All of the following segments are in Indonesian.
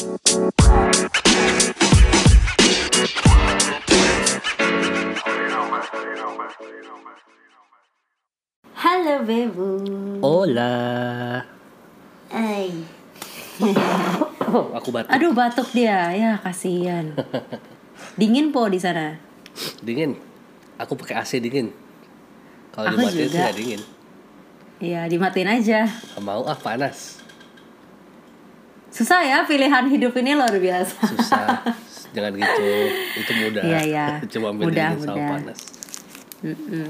Halo Bebu. Hola. Hai. Aku batuk. Aduh batuk dia, ya kasihan. Dingin po di sana. Dingin. Aku pakai AC dingin. Kalau dimatiin sih dingin. Iya dimatiin aja. Mau ah panas. Susah ya pilihan hidup ini luar biasa. Susah. Jangan gitu. Itu mudah. Iya, iya. Cuma ambil Mudah, dingin sama mudah. panas. Mm-mm.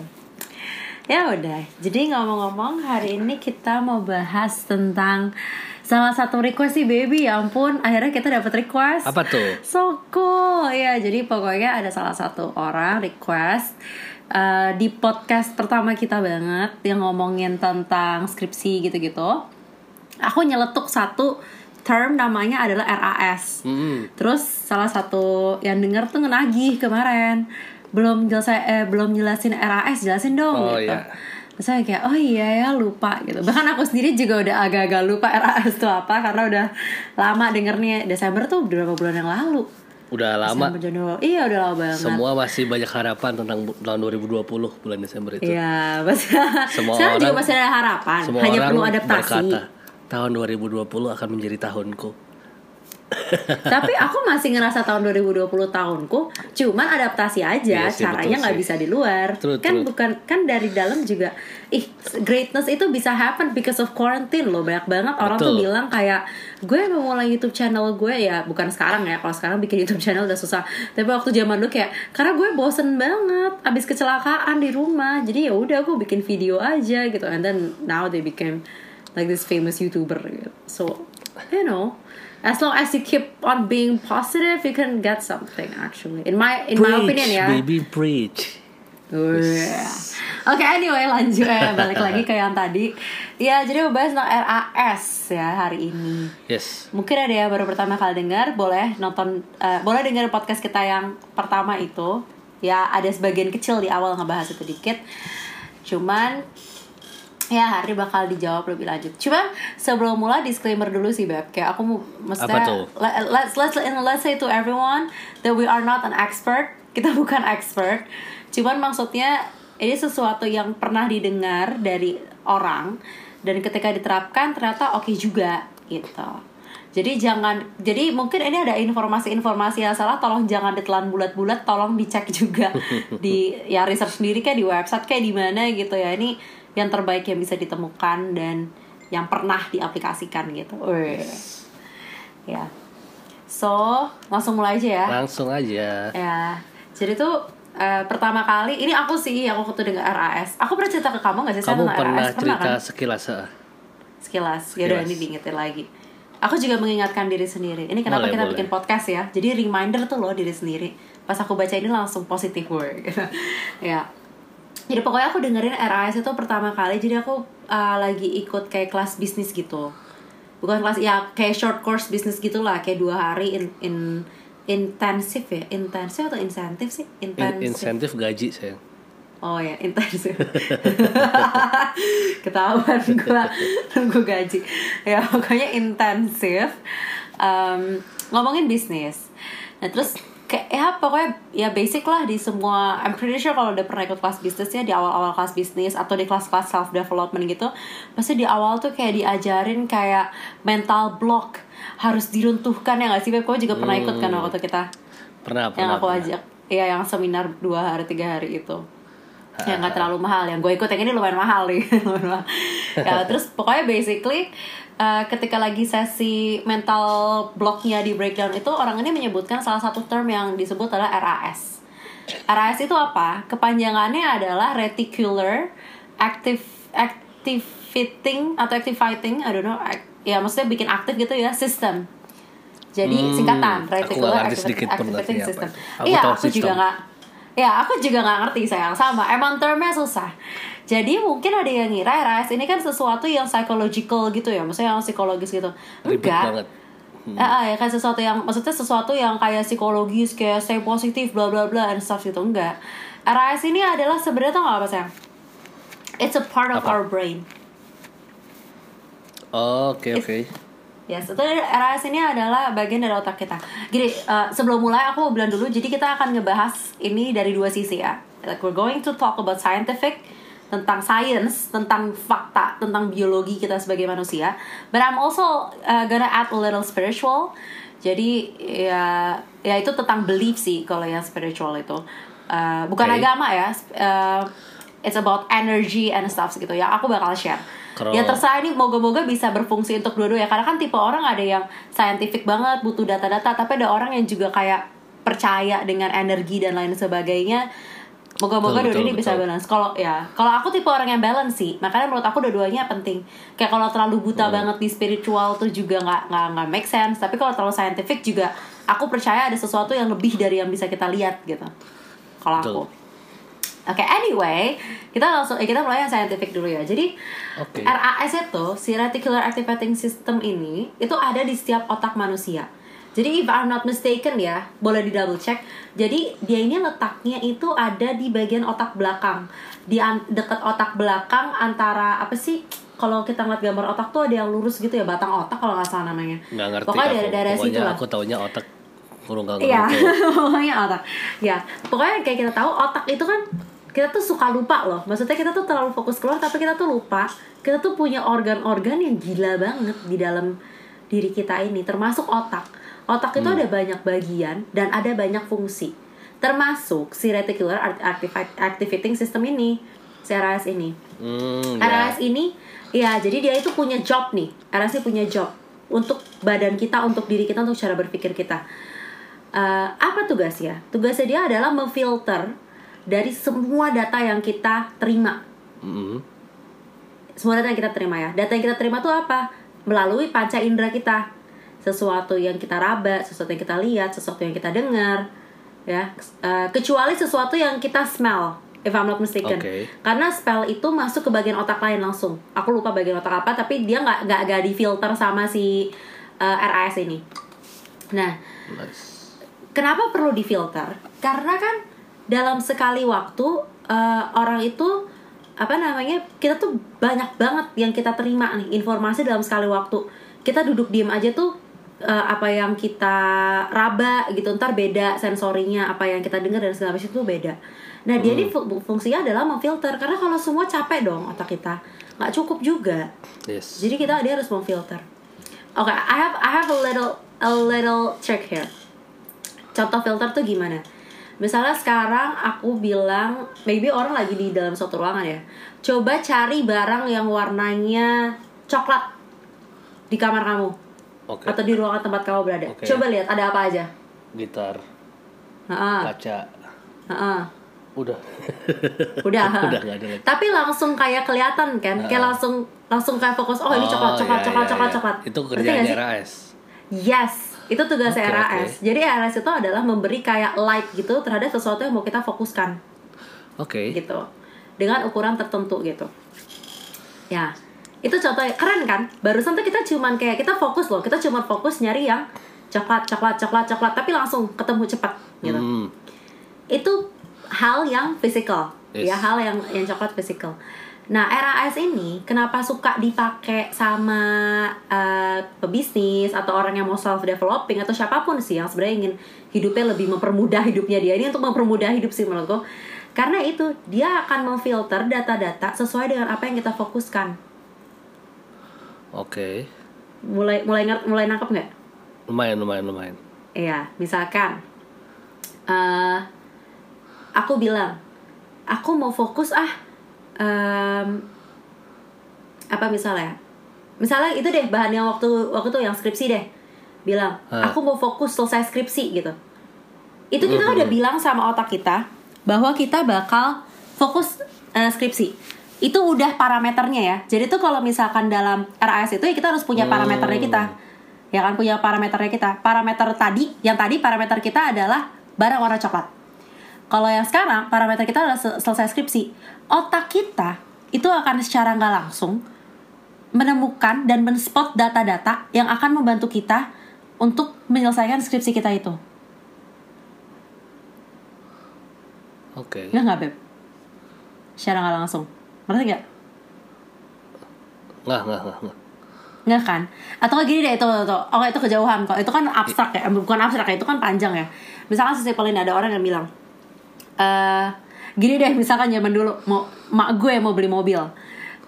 Ya udah. Jadi ngomong-ngomong hari ini kita mau bahas tentang salah satu request sih baby. Ya ampun, akhirnya kita dapat request. Apa tuh? So cool ya jadi pokoknya ada salah satu orang request uh, di podcast pertama kita banget yang ngomongin tentang skripsi gitu-gitu. Aku nyeletuk satu term namanya adalah RAS. Mm-mm. Terus salah satu yang denger tuh ngenagih kemarin belum jelas eh belum jelasin RAS jelasin dong Oh, gitu. iya. Terus saya kayak oh iya ya lupa gitu. Bahkan aku sendiri juga udah agak-agak lupa RAS itu apa karena udah lama dengernya Desember tuh berapa bulan yang lalu. Udah lama. Desember, Januari. Iya udah lama banget. Semua masih banyak harapan tentang tahun 2020 bulan Desember itu. Iya, masih Semua sekarang juga orang- masih ada harapan. Semua Hanya orang perlu adaptasi. berkata tahun 2020 akan menjadi tahunku. Tapi aku masih ngerasa tahun 2020 tahunku, cuman adaptasi aja. Iya sih, caranya nggak bisa di luar. True, kan true. bukan kan dari dalam juga. Ih, greatness itu bisa happen because of quarantine loh. Banyak banget orang tuh Betul. bilang kayak gue mau mulai YouTube channel gue ya bukan sekarang ya. Kalau sekarang bikin YouTube channel udah susah. Tapi waktu zaman dulu kayak karena gue bosen banget abis kecelakaan di rumah. Jadi ya udah aku bikin video aja gitu. And then now they became like this famous YouTuber. So, you know, as long as you keep on being positive, you can get something actually. In my in my opinion ya. baby preach. Wah. Oke, anyway lanjut ya balik lagi ke yang tadi. Ya, jadi mau bahas tentang RAS ya hari ini. Yes. Mungkin ada yang baru pertama kali dengar, boleh nonton, eh, boleh dengar podcast kita yang pertama itu. Ya, ada sebagian kecil di awal ngebahas itu dikit. Cuman ya hari bakal dijawab lebih lanjut. Cuma sebelum mulai disclaimer dulu sih beb, kayak aku mau let- let's let's let's say to everyone that we are not an expert. Kita bukan expert. Cuman maksudnya ini sesuatu yang pernah didengar dari orang dan ketika diterapkan ternyata oke juga gitu. Jadi jangan jadi mungkin ini ada informasi-informasi yang salah tolong jangan ditelan bulat-bulat tolong dicek juga di ya research sendiri kayak di website kayak di mana gitu ya. Ini yang terbaik yang bisa ditemukan dan yang pernah diaplikasikan gitu. Wih. Ya. So, langsung mulai aja ya. Langsung aja. Ya, jadi tuh eh, pertama kali ini aku sih yang waktu dengar RAS. Aku pernah cerita ke kamu gak sih Kamu pernah RAS? cerita kan? sekilas ah? Sekilas. Ya udah Sekilas. ini diingetin lagi. Aku juga mengingatkan diri sendiri. Ini kenapa Boleh, kita boleh. bikin podcast ya? Jadi reminder tuh loh diri sendiri. Pas aku baca ini langsung positif word. ya. Jadi pokoknya aku dengerin RAS itu pertama kali. Jadi aku uh, lagi ikut kayak kelas bisnis gitu. Bukan kelas ya kayak short course bisnis gitulah kayak dua hari in, in intensif ya intensif atau insentif sih In- intensif insentif gaji sayang. Oh ya, intensif. Ketahuan gue nunggu gaji. Ya pokoknya intensif. Em, ngomongin bisnis. Nah terus kayak ya pokoknya ya basic lah di semua. I'm pretty sure kalau udah pernah ikut kelas bisnis ya di awal-awal kelas bisnis atau di kelas-kelas self development gitu, pasti di awal tuh kayak diajarin kayak mental block harus diruntuhkan ya nggak sih? Beb? Kau juga pernah ikut kan waktu kita Pernah, yang pernah. aku pernah. ajak Iya yang seminar dua hari tiga hari itu yang nggak terlalu mahal yang gue ikut yang ini lumayan mahal nih Lumayan mahal. ya terus pokoknya basically uh, ketika lagi sesi mental blocknya di breakdown itu orang ini menyebutkan salah satu term yang disebut adalah RAS RAS itu apa? Kepanjangannya adalah reticular active activating atau activating I don't know act- ya maksudnya bikin aktif gitu ya system. Jadi Hmm, singkatan aku reticular activating, activating system. Aku iya tahu aku juga sistem. nggak ya aku juga nggak ngerti sayang. Sama emang termnya susah jadi mungkin ada yang ngira RAS ini kan sesuatu yang psychological gitu ya maksudnya yang psikologis gitu enggak banget. Ah, ya kan sesuatu yang maksudnya sesuatu yang kayak psikologis kayak stay positif bla bla bla and stuff gitu enggak RAS ini adalah sebenarnya tuh nggak apa sayang it's a part of Apa? our brain Oh, Oke, oke. Yes, itu RAS ini adalah bagian dari otak kita. Gini, uh, sebelum mulai aku mau bilang dulu, jadi kita akan ngebahas ini dari dua sisi ya. Like we're going to talk about scientific tentang science, tentang fakta, tentang biologi kita sebagai manusia. But I'm also uh, gonna add a little spiritual. Jadi ya ya itu tentang belief sih kalau yang spiritual itu. Uh, bukan Okay. agama ya. Uh, it's about energy and stuff gitu ya. Aku bakal share. Kalau- Ya terserah ini moga-moga bisa berfungsi untuk dua-dua ya. Karena kan tipe orang ada yang scientific banget, butuh data-data, tapi ada orang yang juga kayak percaya dengan energi dan lain sebagainya. Moga-moga dua ini bisa balance. Kalau ya, kalau aku tipe orang yang balance sih. Makanya menurut aku dua-duanya penting. Kayak kalau terlalu buta Hmm. banget di spiritual tuh juga nggak nggak nggak make sense. Tapi kalau terlalu scientific juga, aku percaya ada sesuatu yang lebih dari yang bisa kita lihat gitu. Kalau aku. Oke, anyway, kita langsung eh, kita mulai yang scientific dulu ya. Jadi Oke. RAS itu si reticular activating system ini itu ada di setiap otak manusia. Jadi if I'm not mistaken ya, boleh di double check. Jadi dia ini letaknya itu ada di bagian otak belakang, di dekat otak belakang antara apa sih? Kalau kita ngeliat gambar otak tuh ada yang lurus gitu ya, batang otak kalau nggak salah namanya. Nggak ngerti Pokoknya aku. dari daerah situ Pokoknya lah. aku taunya otak kurung gak Iya, pokoknya otak. Ya, pokoknya kayak kita tahu otak itu kan kita tuh suka lupa loh. Maksudnya kita tuh terlalu fokus keluar tapi kita tuh lupa. Kita tuh punya organ-organ yang gila banget di dalam diri kita ini, termasuk otak. Otak itu ada banyak bagian dan ada banyak fungsi. Termasuk si reticular activating system ini, si RAS ini. Hmm, ya. RAS ini ya jadi dia itu punya job nih. RAS ini punya job untuk badan kita untuk diri kita untuk cara berpikir kita. Eh, apa tugasnya? Tugasnya dia adalah memfilter dari semua data yang kita terima. Mm-mm. semua data yang kita terima ya. Data yang kita terima tuh apa? Melalui panca indera kita sesuatu yang kita raba sesuatu yang kita lihat sesuatu yang kita dengar ya Eh, kecuali sesuatu yang kita smell if I'm not mistaken Oke. karena spell itu masuk ke bagian otak lain langsung aku lupa bagian otak apa tapi dia nggak nggak nggak difilter sama si eh, RAS ini nah Nice. Kenapa perlu difilter? Karena kan dalam sekali waktu eh, orang itu apa namanya kita tuh banyak banget yang kita terima nih informasi dalam sekali waktu. Kita duduk diem aja tuh eh, apa yang kita raba gitu ntar beda sensorinya apa yang kita dengar dan segala macam itu beda. Nah dia ini fu- fungsinya adalah memfilter karena kalau semua capek dong otak kita nggak cukup juga. Yes. Jadi kita dia harus memfilter. Oke, I have I have a little a little trick here. Contoh filter tuh gimana? Misalnya sekarang aku bilang, maybe orang lagi di dalam suatu ruangan ya. Coba cari barang yang warnanya coklat di kamar kamu Oke. atau di ruangan tempat kamu berada. Oke. Coba lihat ada apa aja. Gitar, Ha-ha, kaca. ha-ha. Udah. Udah. ha. Udah ada lagi. Tapi langsung kayak kelihatan kan, kayak langsung langsung kayak fokus. Oh ini coklat, coklat, iya, coklat, iya, coklat, iya. coklat. Itu sih? RAS. Yes, itu tugas Oke, RAS. oke. Jadi RAS itu adalah memberi kayak light gitu terhadap sesuatu yang mau kita fokuskan Oke. gitu. Dengan ukuran tertentu gitu. Ya. Itu contohnya keren kan? Barusan tuh kita cuman kayak kita fokus loh. Kita cuma fokus nyari yang coklat, coklat, coklat, coklat tapi langsung ketemu cepat gitu. Hmm. Itu hal yang physical. Yes. Ya, hal yang yang coklat physical. Nah, RAS ini kenapa suka dipakai sama eh, pebisnis atau orang yang mau self developing atau siapa pun sih yang sebenarnya ingin hidupnya lebih mempermudah hidupnya dia ini untuk mempermudah hidup sih menurutku. Karena itu dia akan memfilter data-data sesuai dengan apa yang kita fokuskan. Oke. Mulai mulai nger- mulai nangkep nggak? Lumayan, lumayan, lumayan. Iya, misalkan eh aku bilang, aku mau fokus ah, em, apa misalnya? Misalnya itu deh bahan yang waktu waktu itu yang skripsi deh, bilang, Hah. aku mau fokus selesai skripsi gitu. Itu kita udah bilang sama otak kita bahwa kita bakal fokus eh, skripsi. Itu udah parameternya ya. Jadi tuh kalau misalkan dalam RAS itu ya kita harus punya parameternya kita. Ya kan punya parameternya kita. Parameter tadi yang tadi parameter kita adalah barang warna coklat. Kalau yang sekarang parameter kita adalah sel- selesai skripsi. Otak kita itu akan secara nggak langsung menemukan dan men-spot data-data yang akan membantu kita untuk menyelesaikan skripsi kita itu. Oke. nggak nggak beb? Secara nggak langsung ngerti nggak? Nggak, nggak, nggak, nggak. nggak kan? Atau gini deh itu itu. Oh itu kejauhan kok. Itu kan abstrak ya. Bukan abstrak ya itu kan panjang ya. Misalkan sesimpel ini ada orang yang bilang eh gini deh misalkan zaman dulu mau mak gue mau beli mobil.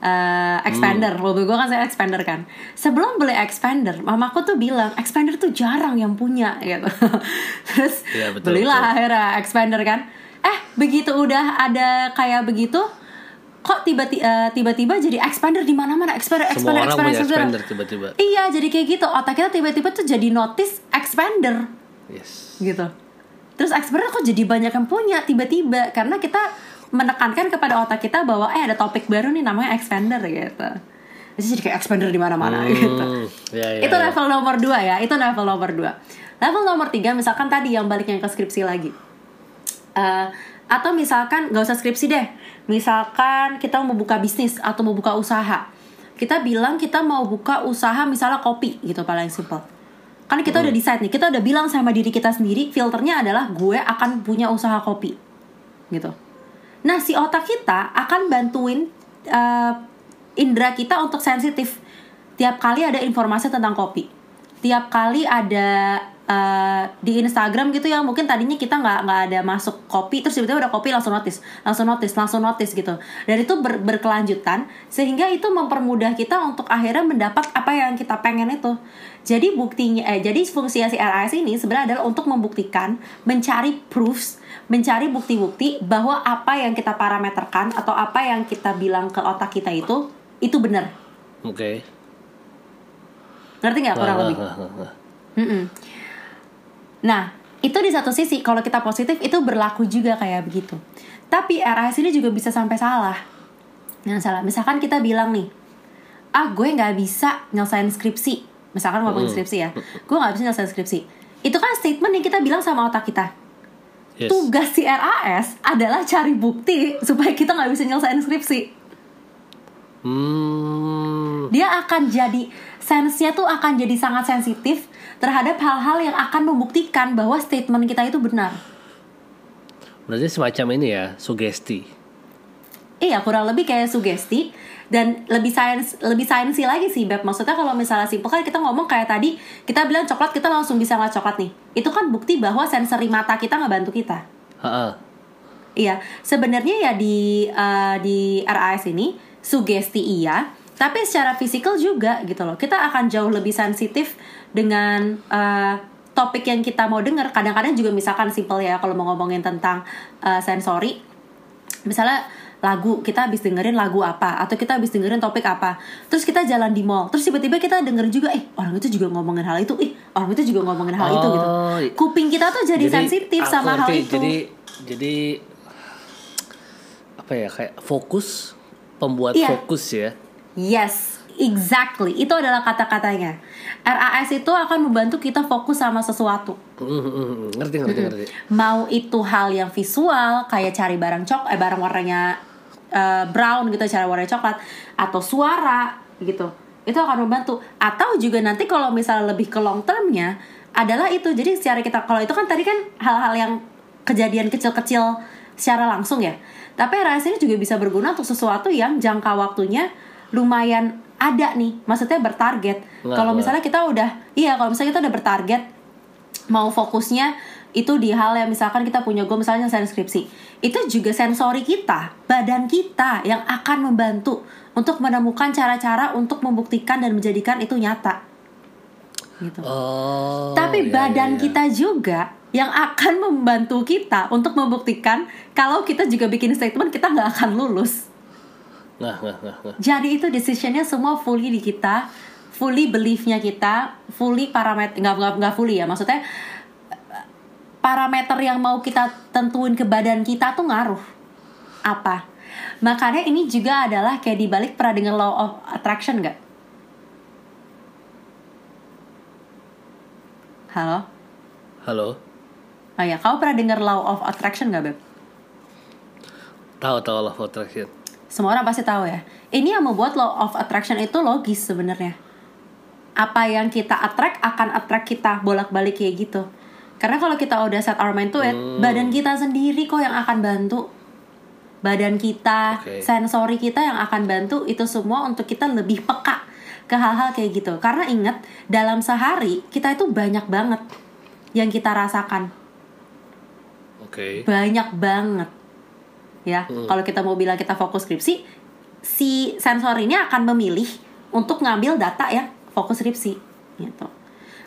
Eh expander. Mobil gue kan saya expander kan. Sebelum beli expander mamaku tuh bilang expander tuh jarang yang punya gitu. Terus Iya, betul, belilah betul. akhirnya expander kan. Eh begitu udah ada kayak begitu kok tiba-tiba tiba-tiba jadi expander di mana-mana expander Semua expander orang expander, punya expander. expander tiba-tiba. iya jadi kayak gitu. Otak kita tiba-tiba tuh jadi notice expander. Yes. gitu. Terus expander kok jadi banyak yang punya tiba-tiba? Karena kita menekankan kepada otak kita bahwa eh ada topik baru nih namanya expander gitu. Jadi kayak expander di mana-mana gitu. Hmm, ya, ya, itu ya. level nomor dua ya itu level nomor dua. Level nomor tiga misalkan tadi yang baliknya ke skripsi lagi. Eh, atau misalkan nggak usah skripsi deh misalkan kita mau buka bisnis atau mau buka usaha. Kita bilang kita mau buka usaha misalnya kopi gitu paling simple. Kan kita udah decide nih kita udah bilang sama diri kita sendiri filternya adalah gue akan punya usaha kopi gitu. Nah si otak kita akan bantuin eh, indera kita untuk sensitif. Tiap kali ada informasi tentang kopi. Tiap kali ada eh, di Instagram gitu yang mungkin tadinya kita nggak nggak ada masuk kopi terus tiba-tiba ada kopi langsung notice langsung notice langsung notice gitu dan itu ber- berkelanjutan sehingga itu mempermudah kita untuk akhirnya mendapat apa yang kita pengen itu jadi buktinya eh jadi fungsi si RAS ini sebenarnya adalah untuk membuktikan mencari proofs mencari bukti-bukti bahwa apa yang kita parameterkan atau apa yang kita bilang ke otak kita itu itu benar Oke. ngerti nggak kurang Wah, lebih wah. Mm-mm. Nah, itu di satu sisi kalau kita positif itu berlaku juga kayak begitu. Tapi RAS ini juga bisa sampai salah. Yang salah, misalkan kita bilang nih, ah gue nggak bisa nyelesain skripsi. Misalkan ngomongin skripsi ya, gue nggak bisa nyelesain skripsi. Itu kan statement yang kita bilang sama otak kita. Yes. Tugas si RAS adalah cari bukti supaya kita nggak bisa nyelesain skripsi. Hmm. Dia akan jadi sense-nya tuh akan jadi sangat sensitif terhadap hal-hal yang akan membuktikan bahwa statement kita itu benar. Berarti semacam ini ya, sugesti. Iya, kurang lebih kayak sugesti dan lebih sains lebih sainsi lagi sih Beb. Maksudnya kalau misalnya simpel kan kita ngomong kayak tadi, kita bilang coklat kita langsung bisa ngeliat coklat nih. Itu kan bukti bahwa sensori mata kita ngebantu kita. Heeh. Iya, sebenarnya ya di eh, di RAS ini sugesti iya, tapi secara fisikal juga gitu loh. Kita akan jauh lebih sensitif dengan eh, topik yang kita mau dengar. Kadang-kadang juga misalkan simple ya kalau mau ngomongin tentang eh, sensori, misalnya lagu kita habis dengerin lagu apa atau kita habis dengerin topik apa terus kita jalan di mall terus tiba-tiba kita denger juga eh orang itu juga ngomongin hal itu ih orang itu juga ngomongin hal itu gitu Oh, kuping kita tuh jadi, sensitif aku sama hal ngerti. itu Jadi jadi apa ya kayak fokus pembuat Iya. fokus ya. Yes, exactly. Itu adalah kata-katanya. RAS itu akan membantu kita fokus sama sesuatu. Hmm, hmm, hmm. Ngerti ngerti ngerti. Mau itu hal yang visual, kayak cari barang cok, eh barang warnanya eh, brown gitu, cari warnanya coklat, atau suara gitu. Itu akan membantu. Atau juga nanti kalau misalnya lebih ke long termnya, adalah itu. Jadi secara kita, kalau itu kan tadi kan hal-hal yang kejadian kecil-kecil secara langsung ya. Tapi RAS ini juga bisa berguna untuk sesuatu yang jangka waktunya lumayan ada nih. Maksudnya bertarget. Wah, Kalau wah. misalnya kita udah, iya kalau misalnya kita udah bertarget, mau fokusnya itu di hal yang misalkan kita punya goal misalnya nyelesain skripsi itu juga sensori kita badan kita yang akan membantu untuk menemukan cara-cara untuk membuktikan dan menjadikan itu nyata gitu Oh. tapi iya, badan iya, iya. kita juga yang akan membantu kita untuk membuktikan kalau kita juga bikin statement kita nggak akan lulus Nah, nah, nah, nah. jadi itu decisionnya semua fully di kita, fully beliefnya kita, fully parameter nggak nggak nggak fully ya maksudnya parameter yang mau kita tentuin ke badan kita tuh ngaruh apa? Makanya ini juga adalah kayak dibalik pernah dengar law of attraction nggak? Halo? Halo. Oh ya, kamu pernah dengar law of attraction nggak, Beb? Tahu tahu lah attraction. Semua orang pasti tahu ya. Ini yang membuat law of attraction itu logis sebenarnya. Apa yang kita attract akan attract kita bolak-balik kayak gitu. Karena kalau kita udah set our mind to it, badan kita sendiri kok yang akan bantu. Badan kita, Oke. sensori kita yang akan bantu itu semua untuk kita lebih peka ke hal-hal kayak gitu karena inget dalam sehari kita itu banyak banget yang kita rasakan Oke. banyak banget ya Hmm. kalau kita mau bilang kita fokus skripsi si sensor ini akan memilih untuk ngambil data yang fokus skripsi gitu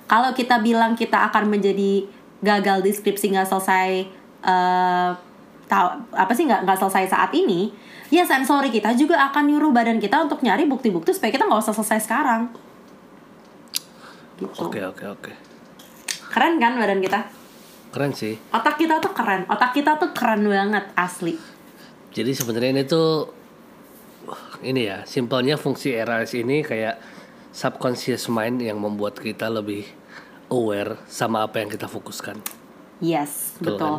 kalau kita bilang kita akan menjadi gagal di skripsi nggak selesai eh tahu apa sih nggak nggak selesai saat ini ya sensori kita juga akan nyuruh badan kita untuk nyari bukti-bukti supaya kita nggak usah selesai sekarang gitu Oke oke oke. keren kan badan kita Keren sih. otak kita tuh keren otak kita tuh keren banget asli Jadi sebenarnya ini tuh ini ya, simpelnya fungsi RAS ini kayak subconscious mind yang membuat kita lebih aware sama apa yang kita fokuskan. Yes, Betul betul.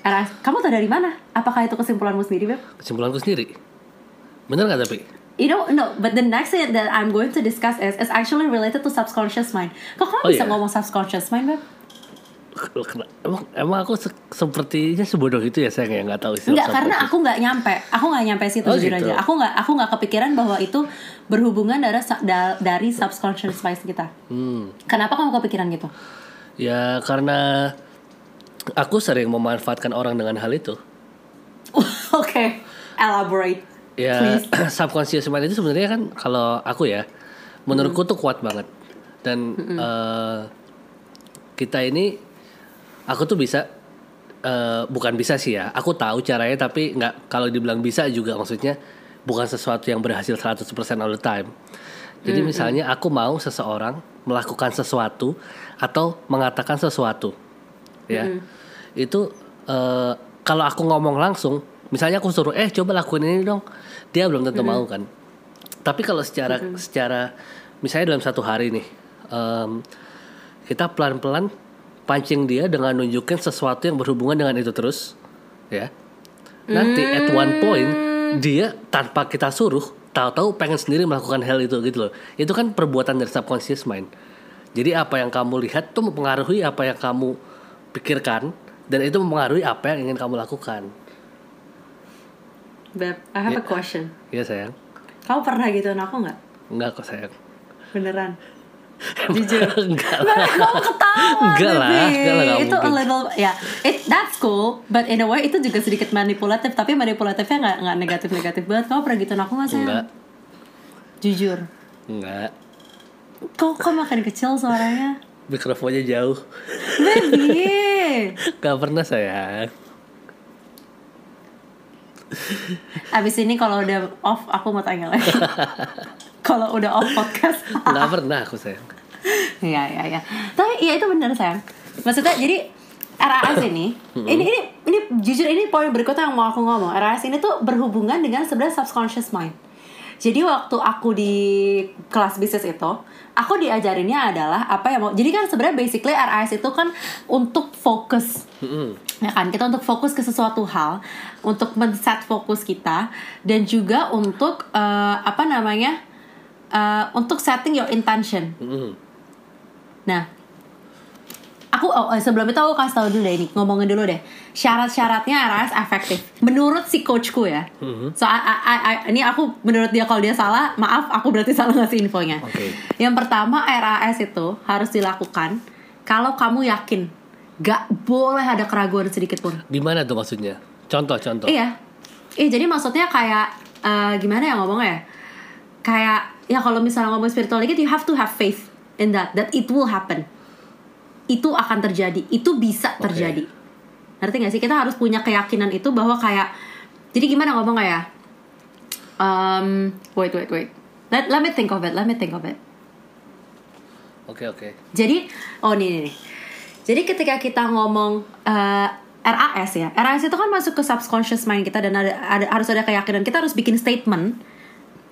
RAS, kamu tahu dari mana? Apakah itu kesimpulanmu sendiri, Beb? Kesimpulanku sendiri. Bener nggak tapi? You know, no, but the next thing that I'm going to discuss is is actually related to subconscious mind. Kok kamu Oh, bisa iya? ngomong subconscious mind, Beb? Emang, emang aku se- sepertinya sebodoh itu ya saya nggak nggak tahu istilah Enggak, karena subconscious. aku nggak nyampe. Aku nggak nyampe situ Oh, jujur gitu. aja. Aku nggak aku nggak kepikiran bahwa itu berhubungan dari da- dari subconscious mind kita. Hmm. Kenapa kamu kepikiran gitu? Ya karena aku sering memanfaatkan orang dengan hal itu. Oke, elaborate. Ya Please. subconscious mind itu sebenarnya kan kalau aku ya menurutku tuh kuat banget dan eh, kita ini aku tuh bisa eh, bukan bisa sih ya. Aku tahu caranya tapi nggak kalau dibilang bisa juga maksudnya bukan sesuatu yang berhasil 100% all the time. Jadi misalnya aku mau seseorang melakukan sesuatu atau mengatakan sesuatu ya. Itu eh, kalau aku ngomong langsung misalnya aku suruh eh coba lakuin ini dong. Dia belum tentu mau kan. Tapi kalau secara secara misalnya dalam satu hari nih em, kita pelan pelan pancing dia dengan nunjukin sesuatu yang berhubungan dengan itu terus ya nanti at one point dia tanpa kita suruh tahu-tahu pengen sendiri melakukan hal itu gitu loh itu kan perbuatan dari subconscious mind jadi apa yang kamu lihat tuh mempengaruhi apa yang kamu pikirkan dan itu mempengaruhi apa yang ingin kamu lakukan Beb, I have a Ya. question. Iya sayang Kamu pernah gituin aku nggak? enggak kok sayang Beneran? Jujur. enggak lah kamu ketawa Enggak lah, enggak lah, Itu a little Ya it, That's cool But in a way itu juga sedikit manipulatif Tapi manipulatifnya nggak nggak negatif-negatif banget. Kamu pernah gitu aku nggak sih? enggak. Jujur. Enggak. Kok, kok makin kecil suaranya? mikrofonnya jauh. Baby. Gak pernah sayang. Abis ini kalau udah off Aku mau tanya lagi Kalau udah off podcast Gak pernah aku sayang Iya iya iya. Tapi iya itu benar sayang. Maksudnya jadi RAS ini, ini ini ini jujur ini poin berikutnya yang mau aku ngomong. RAS ini tuh berhubungan dengan sebenarnya subconscious mind. Jadi waktu aku di kelas bisnis itu, aku diajarinnya adalah apa yang mau. Jadi kan sebenarnya basically RAS itu kan untuk fokus Mm-mm. ya kan kita untuk fokus ke sesuatu hal untuk men-set fokus kita dan juga untuk eh, apa namanya eh, untuk setting your intention Mm-mm. nah aku oh, eh, sebelum itu aku kasih tahu dulu deh ini ngomongin dulu deh syarat-syaratnya RAS efektif menurut si coachku ya Mhm. so I- I- I- ini aku menurut dia kalau dia salah maaf aku berarti salah ngasih infonya Oke. yang pertama RAS itu harus dilakukan kalau kamu yakin gak boleh ada keraguan sedikit pun Gimana tuh maksudnya? Contoh-contoh. Iya. Iya, jadi maksudnya kayak eh, gimana ya ngomongnya ya? Kayak ya kalau misalnya ngomong spiritual gitu, you have to have faith in that that it will happen. Itu akan terjadi, itu bisa terjadi. Ngerti gak sih? Kita harus punya keyakinan itu bahwa kayak jadi gimana ngomongnya ya? Um, wait, wait, wait. Let, let me think of it. Let me think of it. Oke oke. Jadi, oh nih, nih, nih. Jadi ketika kita ngomong eh, RAS ya, RAS itu kan masuk ke subconscious mind kita dan ada, ada harus ada keyakinan kita harus bikin statement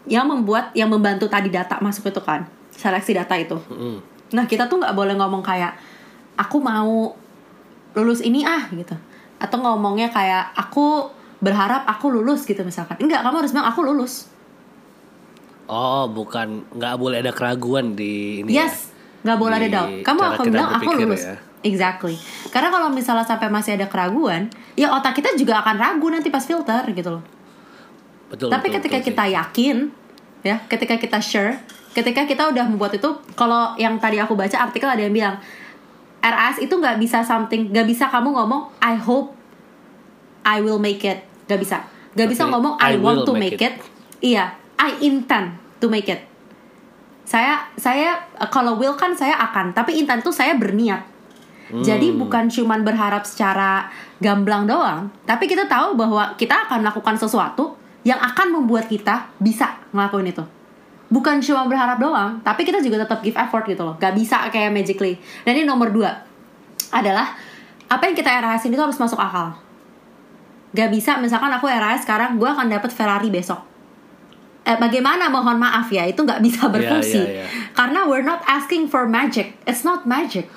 yang membuat yang membantu tadi data masuk itu kan seleksi data itu. Mm-mm. Nah kita tuh nggak boleh ngomong kayak aku mau lulus ini ah gitu, atau ngomongnya kayak aku berharap aku lulus gitu misalkan. Enggak, kamu harus bilang aku lulus. Oh bukan nggak boleh ada keraguan di ini. ya? Yes, nggak boleh ada Di doubt. Kamu akan bilang aku lulus. ya. Exactly. Karena kalau misalnya sampai masih ada keraguan, ya otak kita juga akan ragu nanti pas filter gitu loh. Betul. Tapi betul, ketika betul kita sih. yakin, ya ketika kita share ketika kita udah membuat itu kalau yang tadi aku baca artikel ada yang bilang RAS itu nggak bisa something nggak bisa kamu ngomong I hope I will make it nggak bisa nggak bisa ngomong I I, want to make make it. iya I intend to make it saya saya kalau will kan saya akan tapi intent tuh saya berniat jadi Hmm. bukan cuman berharap secara gamblang doang tapi kita tahu bahwa kita akan melakukan sesuatu yang akan membuat kita bisa ngelakuin itu. Bukan cuma berharap doang tapi kita juga tetap give effort gitu loh. Gak bisa kayak magically. Dan ini nomor dua adalah apa yang kita RAS itu harus masuk akal. Gak bisa misalkan aku RAS sekarang gue akan dapat Ferrari besok. Eh, bagaimana? Mohon maaf ya itu nggak bisa berfungsi. iya, iya. karena we're not asking for magic. It's not magic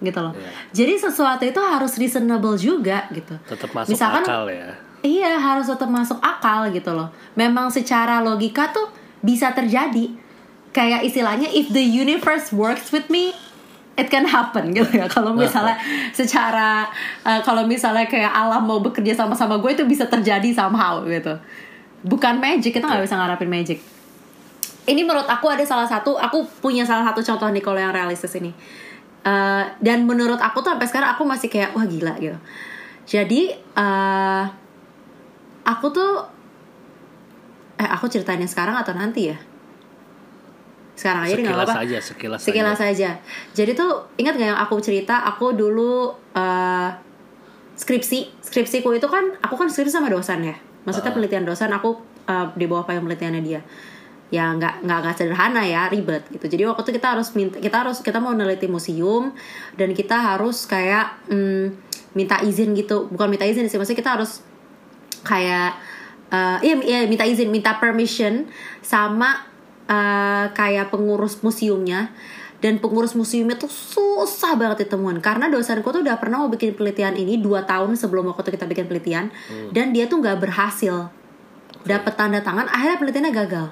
gitu loh. Iya. jadi sesuatu itu harus reasonable juga gitu. Tetap masuk Misalkan- akal ya. Iya harus tetap masuk akal gitu loh. Memang secara logika tuh bisa terjadi. Kayak istilahnya if the universe works with me, it can happen gitu ya. Kalau misalnya secara uh, kalau misalnya kayak alam mau bekerja sama-sama gue itu bisa terjadi somehow gitu. Bukan magic kita nggak bisa ngarapin magic. Ini menurut aku ada salah satu, aku punya salah satu contoh nih kalau yang realistis ini. Uh, dan menurut aku tuh sampai sekarang aku masih kayak wah gila gitu. Jadi uh, aku tuh eh aku ceritanya sekarang atau nanti ya? Sekarang aja nggak Sekilas apa-apa. aja, sekilas, Sekilas aja. aja. Jadi tuh ingat gak yang aku cerita? Aku dulu eh, skripsi, skripsiku itu kan aku kan skripsi sama dosen ya. Maksudnya Ah. penelitian dosen aku eh, di bawah payung penelitiannya dia. Ya nggak nggak nggak sederhana ya, ribet gitu. Jadi waktu itu kita harus minta, kita harus kita mau neliti museum dan kita harus kayak mm, minta izin gitu. Bukan minta izin sih, maksudnya kita harus kayak eh iya, iya minta izin minta permission sama eh, kayak pengurus museumnya. Dan pengurus museumnya tuh susah banget ditemuin. Karena dosenku tuh udah pernah mau bikin penelitian ini dua tahun sebelum waktu kita bikin penelitian. Dan dia tuh nggak berhasil. Dapat tanda tangan akhirnya penelitiannya gagal.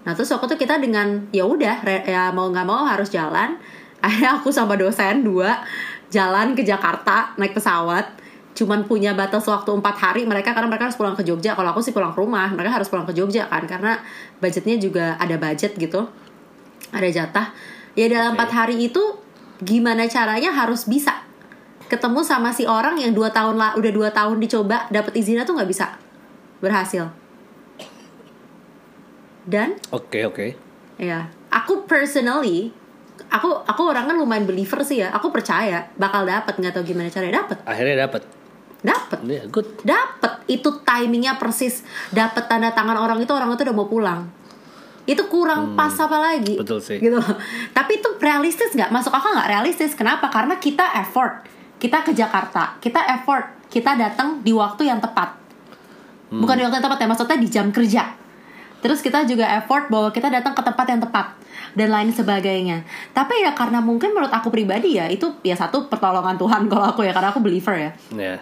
Nah terus waktu itu kita dengan ya udah ya mau nggak mau harus jalan. Akhirnya aku sama dosen dua jalan ke Jakarta naik pesawat cuman punya batas waktu empat hari mereka karena mereka harus pulang ke Jogja. Kalau aku sih pulang ke rumah mereka harus pulang ke Jogja kan karena budgetnya juga ada budget gitu ada jatah. Ya dalam empat hari itu gimana caranya harus bisa? Ketemu sama si orang yang dua tahun lah udah dua tahun dicoba dapat izinnya tuh nggak bisa berhasil. Dan? Oke, oke. ya aku personally aku aku orangnya lumayan believer sih ya. Aku percaya bakal dapat nggak tahu gimana caranya dapat Akhirnya dapat. Dapat Iya, good. dapat itu timingnya persis. Dapat tanda tangan orang itu orang itu udah mau pulang. Itu kurang pas apa lagi? Hmm. betul sih. gitu loh. tapi itu realistis nggak? Masuk akal nggak realistis? Kenapa? Karena kita effort. Kita ke Jakarta. Kita effort. Kita datang di waktu yang tepat. Hmm. bukan di waktu yang tepat ya maksudnya di jam kerja. Terus kita juga effort bahwa kita datang ke tempat yang tepat. Dan lain sebagainya. Tapi ya karena mungkin menurut aku pribadi ya itu ya satu pertolongan Tuhan kalau aku ya. Karena aku believer ya. Ya.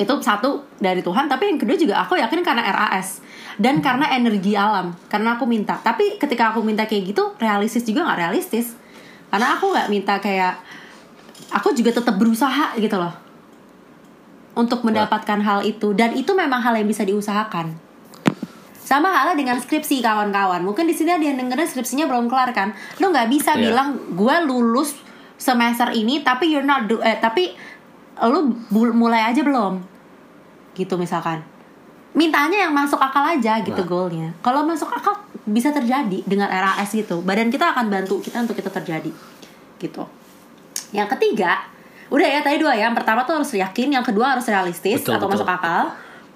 Itu satu dari Tuhan tapi yang kedua juga aku yakin karena RAS dan karena energi alam karena aku minta. Tapi ketika aku minta kayak gitu realistis juga nggak realistis. Karena aku nggak minta kayak aku juga tetap berusaha gitu loh. Untuk mendapatkan hal itu. Dan itu memang hal yang bisa diusahakan. Sama halnya dengan skripsi kawan-kawan. Mungkin di sini ada yang dengerin skripsinya belum kelar kan? Lo nggak bisa Iya. bilang gue lulus semester ini tapi you're not do eh tapi lu mulai aja belum gitu misalkan mintanya yang masuk akal aja gitu Nah. goalnya kalau masuk akal bisa terjadi dengan RAS gitu badan kita akan bantu kita untuk itu terjadi gitu yang ketiga udah ya tadi dua ya yang pertama tuh harus yakin yang kedua harus realistis Betul, atau betul. masuk akal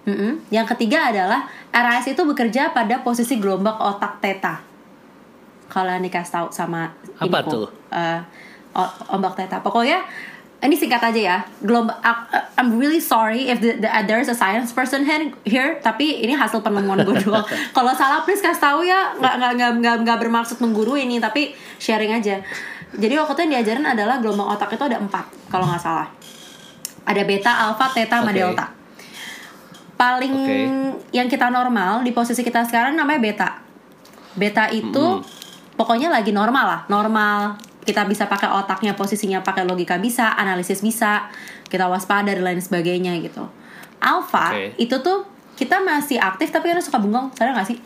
Mm-mm. yang ketiga adalah RAS itu bekerja pada posisi gelombang otak theta kalau dikasih tahu sama Apa iniku, tuh? o- ombak theta pokoknya ini singkat aja ya. Gelombang eh, I'm really sorry if the, the, there's a science person here, here tapi ini hasil penemuan gue doang. Kalau salah please kasih tahu ya. Nggak nggak nggak nggak nggak bermaksud menggurui ini tapi sharing aja. Jadi waktu itu yang diajarin adalah gelombang otak itu ada empat kalau nggak salah. Ada beta, alpha, theta, sama Oke. delta. Paling Oke. yang kita normal di posisi kita sekarang namanya beta. Beta itu pokoknya lagi normal lah. Normal kita bisa pakai otaknya posisinya pakai logika bisa analisis bisa kita waspada dan lain sebagainya gitu alpha Oke. itu tuh kita masih aktif tapi kadang suka bengong sadar gak sih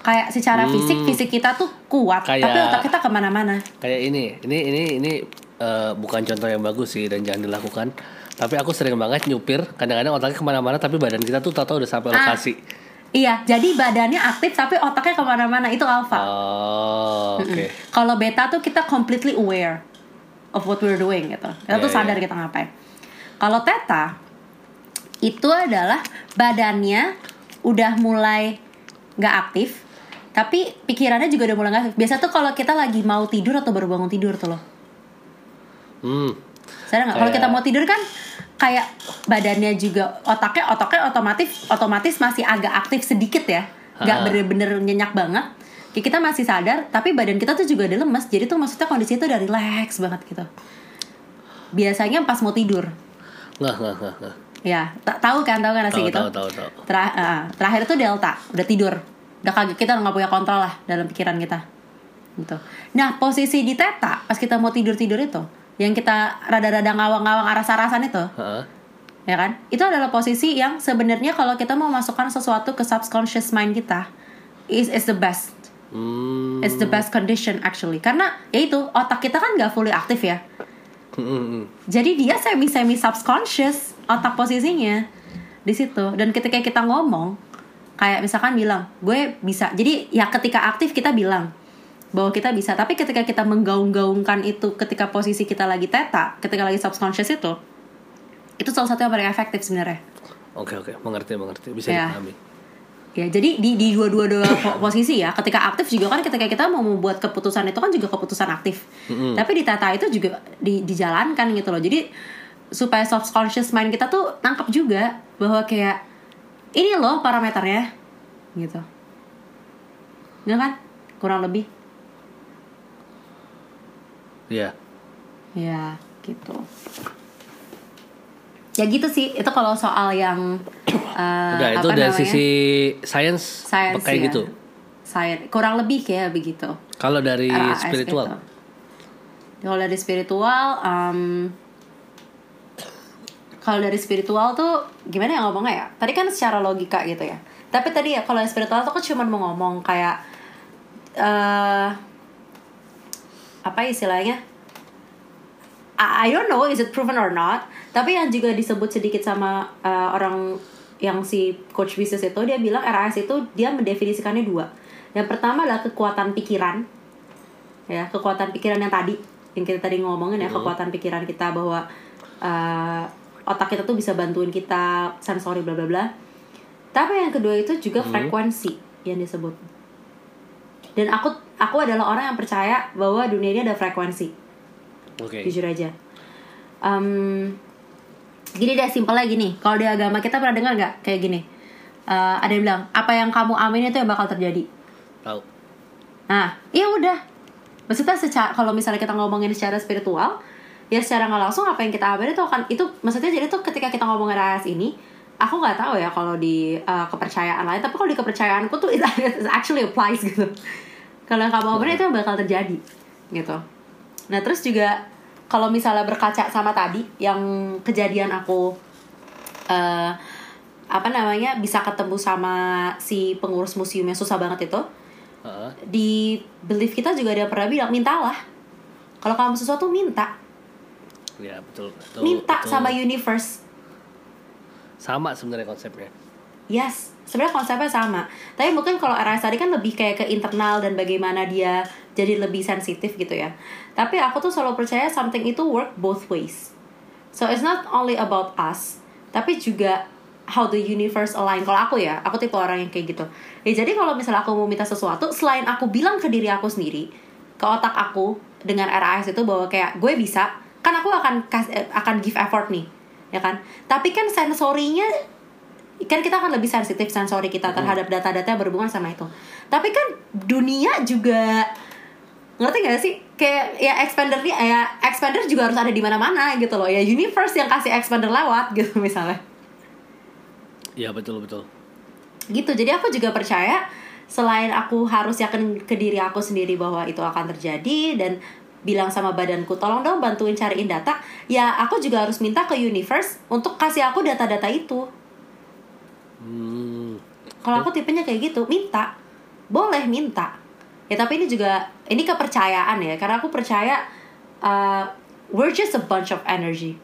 kayak secara fisik fisik kita tuh kuat Hmm. Kayak- tapi otak kita ke mana-mana Kayak ini, ini ini ini eh, bukan contoh yang bagus sih dan jangan dilakukan. Tapi aku sering banget nyupir, kadang-kadang otaknya ke mana-mana tapi badan kita tuh tahu udah sampai Ah. lokasi. Iya jadi badannya aktif tapi otaknya ke mana-mana. Itu alpha. Oh, oke. kalau beta tuh kita completely aware of what we're doing gitu. Kita tuh Iya, sadar iya. kita ngapain. Kalau theta itu adalah badannya udah mulai nggak aktif tapi pikirannya juga udah mulai nggak aktif. Biasa tuh kalau kita lagi mau tidur atau baru bangun tidur tuh loh. Hmm. sadar nggak? Kalau kita mau tidur kan kayak badannya juga otaknya otaknya otomatis otomatis masih agak aktif sedikit ya. Nggak bener-bener nyenyak banget. Kayak kita masih sadar tapi badan kita tuh juga udah lemes. Jadi tuh maksudnya kondisi itu udah relax banget gitu. Biasanya pas mau tidur. Nggak, nggak, nggak, nggak. ya ta- tahu kan tahu kan sih gitu tahu, tahu, ah, terakhir tuh delta udah tidur. Udah kaget kita nggak punya kontrol lah dalam pikiran kita. Gitu. Nah posisi di theta pas kita mau tidur tidur itu yang kita rada-rada ngawang-ngawang aras-arasan itu. Heeh. ya kan? Itu adalah posisi yang sebenarnya kalau kita mau masukkan sesuatu ke subconscious mind kita is is the best. Hmm. it's the best condition actually. Karena ya itu otak kita kan nggak fully aktif ya. Hmm. jadi dia semi semi subconscious otak posisinya di situ. Dan ketika kita ngomong kayak misalkan bilang gue bisa. Jadi ya ketika aktif kita bilang bahwa kita bisa tapi ketika kita menggaung-gaungkan itu ketika posisi kita lagi teta ketika lagi subconscious itu itu salah satu yang paling efektif sebenarnya Oke, oke, mengerti, mengerti. Bisa Ya. dipahami. ya jadi di di dua dua dua po- posisi ya ketika aktif juga kan ketika kita mau membuat keputusan itu kan juga keputusan aktif Mm-mm. tapi di tata itu juga di, dijalankan gitu loh jadi supaya subconscious mind kita tuh nangkep juga bahwa kayak ini loh parameternya gitu Nggak kan kurang lebih Iya. ya gitu ya gitu sih itu kalau soal yang eh, Udah, itu dari namanya? sisi sains Science kayak ya. gitu. Science. kurang lebih kayak begitu Kalau dari RAS spiritual. gitu. Kalau dari spiritual, um, kalau dari spiritual tuh gimana ya ngomongnya ya? Tadi kan secara logika gitu ya. Tapi tadi ya kalau yang spiritual tuh kan cuma mau ngomong kayak eh apa istilahnya? I, I don't know is it proven or not. Tapi yang juga disebut sedikit sama eh, orang yang si coach bisnis itu dia bilang RAS itu dia mendefinisikannya dua. Yang pertama adalah kekuatan pikiran ya kekuatan pikiran yang tadi yang kita tadi ngomongin ya kekuatan pikiran kita bahwa uh, otak kita tuh bisa bantuin kita sensori bla bla bla tapi yang kedua itu juga frekuensi yang disebut dan aku aku adalah orang yang percaya bahwa dunia ini ada frekuensi Oke. jujur aja Em, gini deh simpelnya gini kalau di agama kita pernah dengar nggak kayak gini Eh, ada yang bilang apa yang kamu amin itu yang bakal terjadi Tahu. Nah, iya udah. Maksudnya secara kalau misalnya kita ngomongin secara spiritual, ya secara nggak langsung apa yang kita ambil itu akan itu maksudnya jadi tuh ketika kita ngomongin RAS ini, aku nggak tahu ya kalau di uh, kepercayaan lain, tapi kalau di kepercayaanku tuh it, it actually applies gitu. Kalau yang kamu omongin itu yang bakal terjadi gitu. Nah, terus juga kalau misalnya berkaca sama tadi yang kejadian aku eh apa namanya bisa ketemu sama si pengurus museum yang susah banget itu Heeh. di belief kita juga ada yang pernah bilang mintalah kalau kamu sesuatu minta Ya, betul. betul minta betul. sama universe sama sebenarnya konsepnya. yes sebenarnya konsepnya sama. Tapi mungkin kalau RAS tadi kan lebih kayak ke internal dan bagaimana dia jadi lebih sensitif gitu ya. Tapi aku tuh selalu percaya something itu work both ways. So it's not only about us tapi juga how the universe align. Kalau aku ya aku tipe orang yang kayak gitu. Ya jadi kalau misalnya aku mau minta sesuatu selain aku bilang ke diri aku sendiri ke otak aku dengan RAS itu bahwa kayak gue bisa kan aku akan kas- eh, akan give effort nih ya kan? Tapi kan sensorinya kan kita akan lebih sensitif sensori kita terhadap data-data yang berhubungan sama itu. Tapi kan dunia juga ngerti gak sih? Kayak ya expander nih ya expander juga harus ada di mana-mana gitu loh. Ya universe yang kasih expander lewat gitu misalnya. Ya, betul betul. gitu. Jadi aku juga percaya selain aku harus yakin ke diri aku sendiri bahwa itu akan terjadi dan bilang sama badanku tolong dong bantuin cariin data. Ya aku juga harus minta ke universe untuk kasih aku data-data itu. Hmm. kalau aku tipenya kayak gitu minta. Boleh minta. Ya tapi ini juga ini kepercayaan ya karena aku percaya uh, we're just a bunch of energy.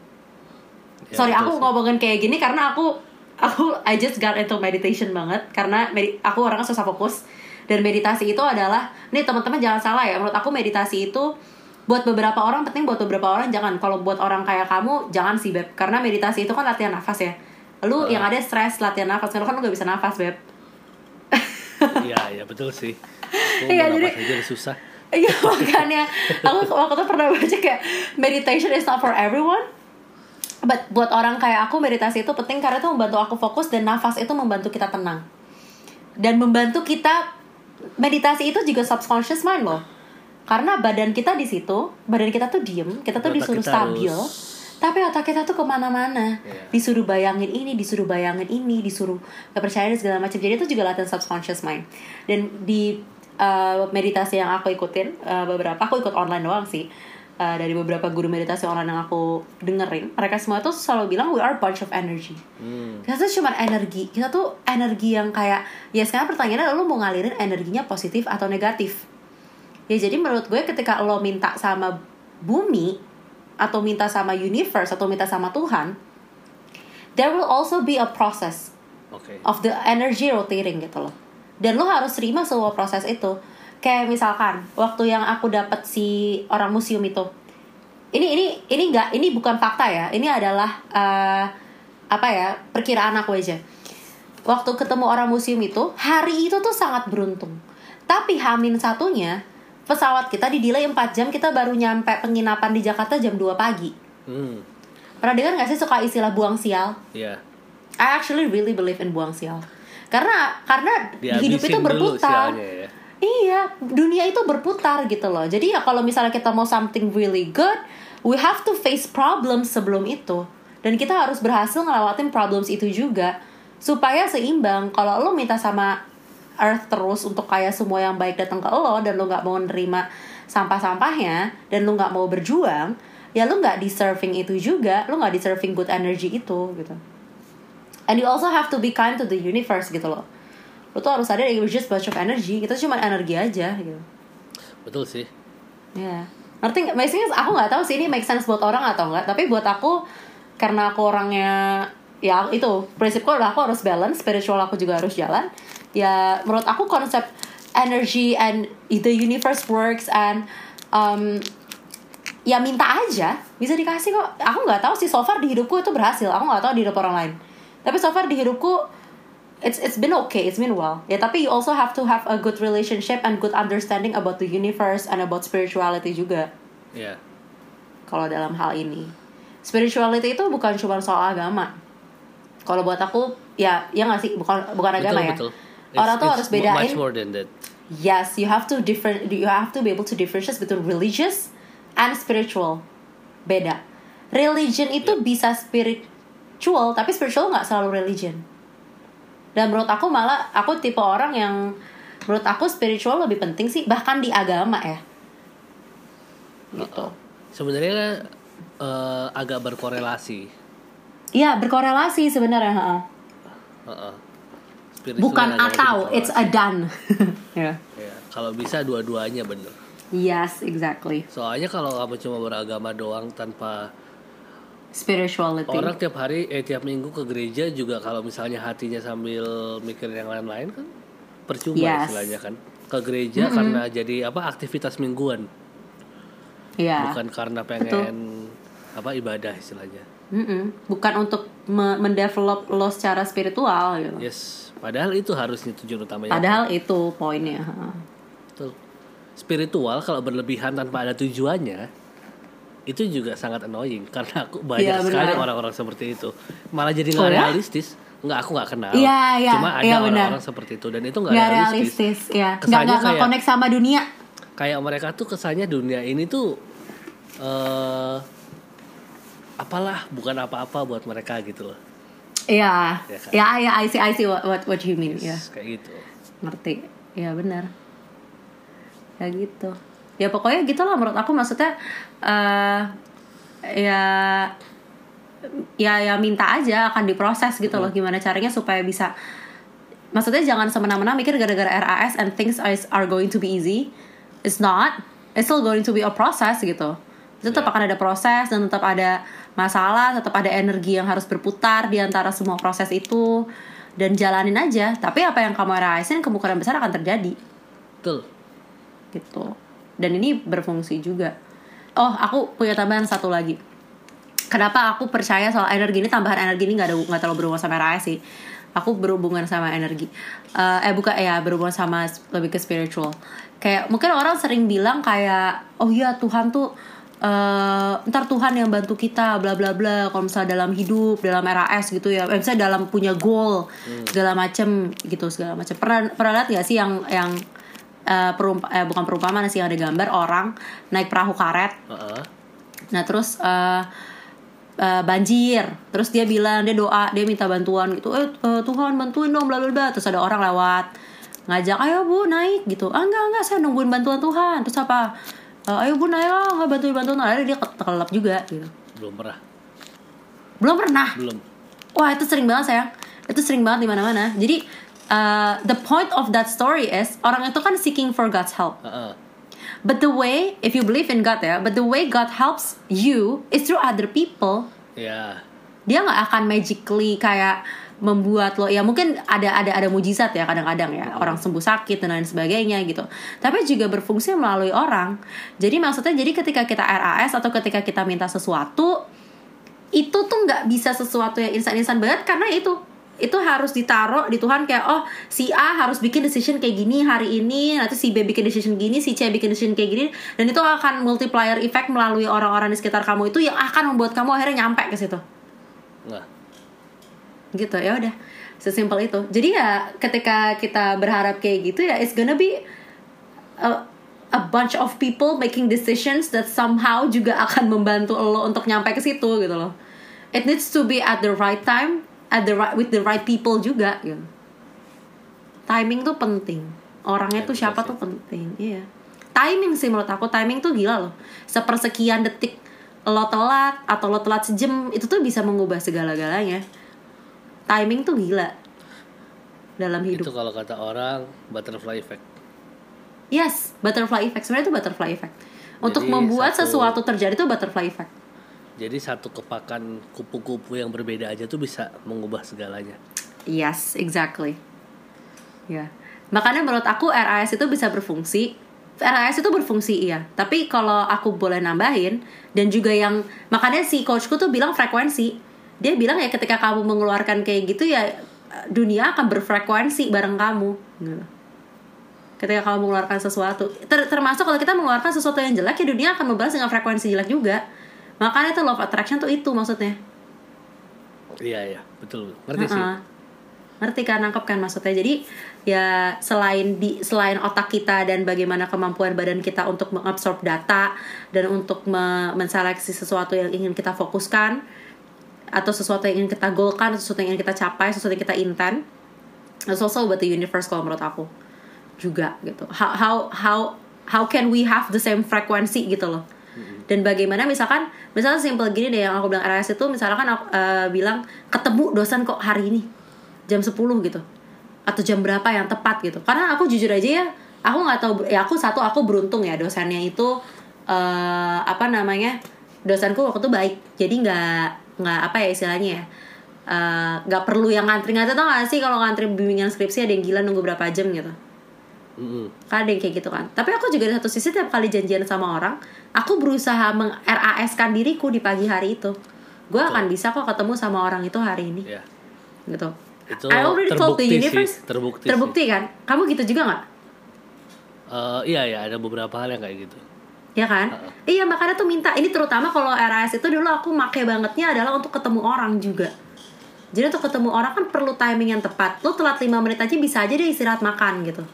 Ya, sorry betul aku sih. ngomongin kayak gini karena aku aku I just got into meditation banget karena aku orangnya susah fokus. Dan meditasi itu adalah nih teman-teman jangan salah ya menurut aku meditasi itu buat beberapa orang penting buat beberapa orang jangan kalau buat orang kayak kamu jangan sih beb karena meditasi itu kan latihan nafas ya lu Ah. yang ada stres latihan nafas karena kan lu gak bisa nafas beb Iya, iya betul sih. Iya, jadi- aja susah. Iya makanya aku waktu itu pernah baca kayak meditation is not for everyone. But buat orang kayak aku meditasi itu penting karena itu membantu aku fokus dan nafas itu membantu kita tenang. Dan membantu kita meditasi itu juga subconscious mind loh. Karena badan kita di situ, badan kita tuh diem, kita tuh Otak disuruh kita stabil. harus- Tapi otak kita tuh ke mana-mana, Iya. disuruh bayangin ini, disuruh bayangin ini, disuruh kepercayaan dan segala macam. Jadi itu juga latihan subconscious mind. Dan di uh, meditasi yang aku ikutin uh, beberapa, aku ikut online doang sih. Uh, dari beberapa guru meditasi online yang aku dengerin, mereka semua tuh selalu bilang we are a bunch of energy. Hmm. Kita tuh cuma energi, kita tuh energi yang kayak ya sekarang pertanyaannya lo mau ngalirin energinya positif atau negatif. Ya jadi menurut gue ketika lo minta sama bumi atau minta sama universe atau minta sama Tuhan, there will also be a process Oke. of the energy rotating gitu loh. Dan lo harus terima semua proses itu. Kayak misalkan waktu yang aku dapat si orang museum itu. Ini ini ini enggak ini bukan fakta ya. Ini adalah eh, apa ya? perkiraan aku aja. Waktu ketemu orang museum itu, hari itu tuh sangat beruntung. Tapi Hamin satunya pesawat kita di delay 4 jam kita baru nyampe penginapan di Jakarta jam 2 pagi. Hmm. Pernah dengar gak sih suka istilah buang sial? Iya. I actually really believe in buang sial. Karena karena hidup itu berputar. sialnya ya. Iya, dunia itu berputar gitu loh. Jadi ya kalau misalnya kita mau something really good, we have to face problems sebelum itu. Dan kita harus berhasil ngelewatin problems itu juga supaya seimbang. Kalau lo minta sama Earth terus untuk kayak semua yang baik datang ke lo dan lo nggak mau nerima sampah-sampahnya dan lo nggak mau berjuang, ya lo nggak deserving itu juga. Lo nggak deserving good energy itu gitu. And you also have to be kind to the universe gitu loh. Lo tuh harus sadar it was just bunch of energy. Kita cuma energi aja gitu. Betul sih. Ya. Ngerti nggak? Maksudnya aku nggak tahu sih ini make sense buat orang atau enggak. Tapi buat aku karena aku orangnya ya itu prinsipku adalah aku harus balance, spiritual aku juga harus jalan. Ya menurut aku konsep energy and the universe works and um, ya minta aja bisa dikasih kok. Aku nggak tahu sih so far di hidupku itu berhasil. Aku nggak tahu di hidup orang lain. Tapi so far di hidupku it's it's been okay, it's been well. Ya tapi you also have to have a good relationship and good understanding about the universe and about spirituality juga. Iya. Kalau dalam hal ini, spirituality itu bukan cuma soal agama. Kalau buat aku ya ya nggak sih bukan bukan agama ya. betul. Orang It's- tuh it's harus bedain. Much more than that. Yes, you have to different. You have to be able to differentiate between religious and spiritual. Beda. Religion itu bisa spiritual, tapi spiritual nggak selalu religion. Dan menurut aku malah aku tipe orang yang menurut aku spiritual lebih penting sih bahkan di agama ya. Gitu. Sebenarnya eh, agak berkorelasi. Iya berkorelasi sebenarnya. ha. Heeh. Spiritual Bukan atau, it's a done. Ya. Ya, kalau bisa dua-duanya bener. Yes, exactly. Soalnya kalau kamu cuma beragama doang tanpa Spirituality. orang tiap hari eh tiap minggu ke gereja juga kalau misalnya hatinya sambil mikirin yang lain-lain kan percuma Yes. istilahnya kan ke gereja karena jadi apa aktivitas mingguan Iya. bukan karena pengen apa ibadah istilahnya Mm-mm. Bukan untuk me- mendevelop lo secara spiritual gitu. yes padahal itu harusnya tujuan utamanya Padahal itu poinnya. Betul. spiritual kalau berlebihan tanpa ada tujuannya itu juga sangat annoying karena aku banyak Iya, sekali orang-orang seperti itu malah jadi Oh, nggak ya? realistis nggak aku nggak kenal Iya, iya, cuma ada iya, orang-orang seperti itu dan itu nggak realistis. realistis, ya. Kesannya nggak kayak- connect sama dunia. kayak mereka tuh kesannya dunia ini tuh eh apalah bukan apa-apa buat mereka gitu loh Iya. Ya kan? Ya, ya, I see, I see what what, what you mean. Ya, kayak gitu ngerti. Ya benar. Ya gitu. Ya pokoknya gitulah menurut aku maksudnya eh ya ya ya minta aja akan diproses gitu loh gimana caranya supaya bisa maksudnya jangan semena-mena mikir gara-gara RAS and things is- are going to be easy it's not it's still going to be a process gitu tetap Yeah. akan ada proses dan tetap ada masalah tetap ada energi yang harus berputar di antara semua proses itu. Dan jalanin aja. Tapi apa yang kamu RASin kemungkinan besar akan terjadi. Betul. Gitu. Dan ini berfungsi juga. Oh aku punya tambahan satu lagi. Kenapa aku percaya soal energi ini? Tambahan energi ini nggak ada nggak terlalu berhubungan sama RAS sih. Aku berhubungan sama energi. Eh, eh bukan ya berhubungan sama lebih ke spiritual. Kayak mungkin orang sering bilang kayak oh iya Tuhan tuh eh ntar Tuhan yang bantu kita bla bla bla kalau misalnya dalam hidup dalam RAS gitu ya eh, misalnya dalam punya goal segala macem gitu segala macam pernah pernah lihat gak sih yang yang eh, perumpa, eh, bukan perumpamaan sih yang ada gambar orang naik perahu karet Heeh. Nah terus eh, eh, banjir, terus dia bilang dia doa, dia minta bantuan gitu. Eh Tuhan bantuin dong, bla bla bla. Terus ada orang lewat ngajak, ayo bu naik gitu. Ah enggak enggak, saya nungguin bantuan Tuhan. Terus apa? "Eh, ayo bu naik lah, nggak bantuin bantuan. Akhirnya dia ke- kelelap juga gitu. belum pernah Belum pernah. belum Wah itu sering banget sayang. Itu sering banget di mana-mana. Jadi eh, the point of that story is orang itu kan seeking for God's help. Heeh. But the way, if you believe in God ya, but the way God helps you is through other people. ya Dia nggak akan magically kayak membuat lo ya mungkin ada ada ada mujizat ya kadang-kadang ya. Orang sembuh sakit dan lain sebagainya gitu. Tapi juga berfungsi melalui orang. Jadi maksudnya jadi ketika kita RAS atau ketika kita minta sesuatu itu tuh nggak bisa sesuatu yang instan-instan banget karena itu itu harus ditaruh di Tuhan kayak oh si A harus bikin decision kayak gini hari ini nanti si B bikin decision gini si C bikin decision kayak gini. Dan itu akan multiplier effect melalui orang-orang di sekitar kamu itu yang akan membuat kamu akhirnya nyampe ke situ. Nggak gitu. Ya udah sesimpel itu. Jadi ya ketika kita berharap kayak gitu ya it's gonna be a, a bunch of people making decisions that somehow juga akan membantu lo untuk nyampe ke situ gitu loh. It needs to be at the right time at the right with the right people juga gitu. Timing tuh penting. Orangnya Ya, tuh siapa tuh penting iya. Timing sih menurut aku timing tuh gila loh. Sepersekian detik lo telat atau lo telat sejam itu tuh bisa mengubah segala-galanya timing tuh gila dalam hidup itu kalau kata orang butterfly effect yes butterfly effect sebenarnya itu butterfly effect untuk Jadi membuat satu- sesuatu terjadi itu butterfly effect jadi satu kepakan kupu-kupu yang berbeda aja tuh bisa mengubah segalanya Yes, exactly. Ya. Makanya menurut aku RAS itu bisa berfungsi. RAS itu berfungsi iya, tapi kalau aku boleh nambahin dan juga yang makanya si coachku tuh bilang frekuensi. Dia bilang ya ketika kamu mengeluarkan kayak gitu ya dunia akan berfrekuensi bareng kamu. Gitu. Ketika kamu mengeluarkan sesuatu, Ter- termasuk kalau kita mengeluarkan sesuatu yang jelek ya dunia akan membalas dengan frekuensi jelek juga. Makanya itu of attraction tuh itu maksudnya. iya iya betul ngerti sih Heeh. ngerti kan nangkep kan maksudnya jadi ya selain di selain otak kita dan bagaimana kemampuan badan kita untuk mengabsorb data dan untuk me- menseleksi sesuatu yang ingin kita fokuskan atau sesuatu yang ingin kita goalkan atau sesuatu yang ingin kita capai sesuatu yang kita intent it's also about the universe kalau menurut aku juga gitu. How how how how can we have the same frekuensi gitu loh. Dan bagaimana misalkan misalnya simple gini deh yang aku bilang RS itu misalkan aku eh, bilang ketemu dosen kok hari ini jam 10 gitu. Atau jam berapa yang tepat gitu. Karena aku jujur aja ya aku nggak tahu ya aku satu aku beruntung ya dosennya itu eh apa namanya dosenku waktu itu baik. Jadi nggak nggak apa ya istilahnya ya eh, nggak perlu yang ngantri. Ngantri tau gak sih kalau ngantri bimbingan skripsi ada yang gila nunggu berapa jam gitu? Mm-mm. kan ada yang kayak gitu kan. Tapi aku juga di satu sisi tiap kali janjian sama orang aku berusaha meng RAS kan diriku di pagi hari itu. Gue akan bisa kok ketemu sama orang itu hari ini. Ya gitu. Itu I already told the terbukti sih, universe. terbukti terbukti kan? Kamu gitu juga nggak? Eh, iya ya ada beberapa hal yang kayak gitu ya kan? Iya makanya tuh minta. Ini terutama kalau RAS itu dulu aku make bangetnya adalah untuk ketemu orang juga. Jadi untuk ketemu orang kan perlu timing yang tepat. Lo telat 5 menit aja bisa aja dia istirahat makan gitu.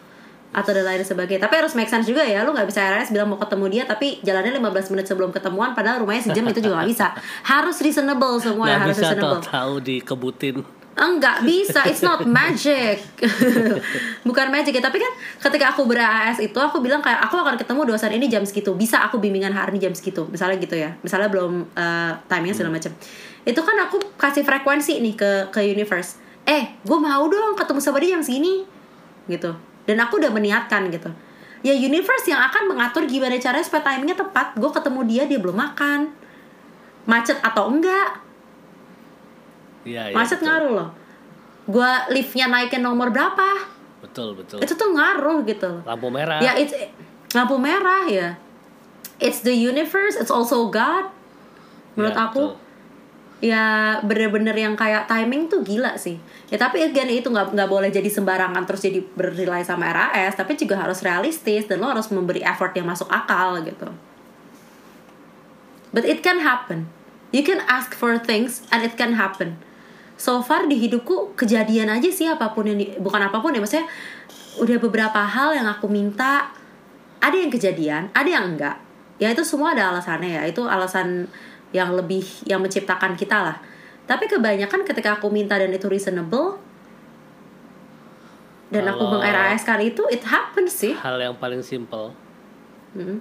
Atau dan lain sebagainya. Tapi harus make sense juga ya. Lo nggak bisa RAS bilang mau ketemu dia tapi jalannya 15 menit sebelum ketemuan padahal rumahnya sejam itu juga nggak bisa. Harus reasonable semua nggak harus bisa reasonable. tahu-tahu dikebutin Enggak bisa, it's not magic. Bukan magic ya Tapi kan ketika aku ber-AS itu Aku bilang kayak Aku akan ketemu dosen ini jam segitu. Bisa aku bimbingan hari ini jam segitu. Misalnya gitu ya. Misalnya belum uh, timingnya segala macam. Itu kan aku kasih frekuensi nih ke ke universe. Eh gue mau dong ketemu sama dia jam segini. Gitu. Dan aku udah meniatkan gitu. Ya universe yang akan mengatur gimana caranya supaya timingnya tepat. Gue ketemu dia dia belum makan. Macet atau enggak Iya, iya, macet betul. ngaruh loh. Gue liftnya naikin nomor berapa? Betul, betul. itu tuh ngaruh gitu Lampu merah. ya it's lampu merah ya. It's the universe it's also God. Menurut Ya, aku betul. ya bener-bener yang kayak timing tuh gila sih. Ya tapi again itu nggak nggak boleh jadi sembarangan terus jadi berrely sama RAS tapi juga harus realistis dan lo harus memberi effort yang masuk akal gitu. But it can happen. You can ask for things and it can happen so far di hidupku kejadian aja sih apa pun yang di- bukan apa pun ya maksudnya udah beberapa hal yang aku minta ada yang kejadian ada yang enggak ya itu semua ada alasannya ya itu alasan yang lebih yang menciptakan kita lah tapi kebanyakan ketika aku minta dan itu reasonable dan aku Kalau- meng RAS kan itu it happens sih Hal yang paling simple Mm-mm.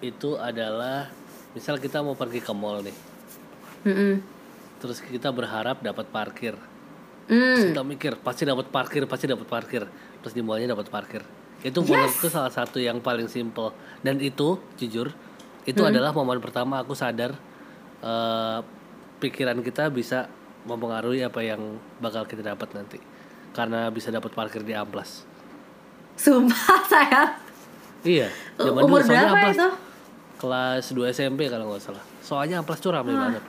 itu adalah misal kita mau pergi ke mall nih. Mm-mm. Terus kita berharap dapat parkir. Mm. Terus kita mikir pasti dapat parkir, pasti dapat parkir. Terus di mallnya dapat parkir. Itu menurutku salah satu yang paling simple. Dan itu jujur itu adalah momen pertama aku sadar eh, pikiran kita bisa mempengaruhi apa yang bakal kita dapat nanti. Karena bisa dapat parkir di amplas. sumpah saya Iya. zaman umur dulu berapa amplas itu kelas 2 SMP kalau nggak salah. Soalnya amplas tuh rame banget.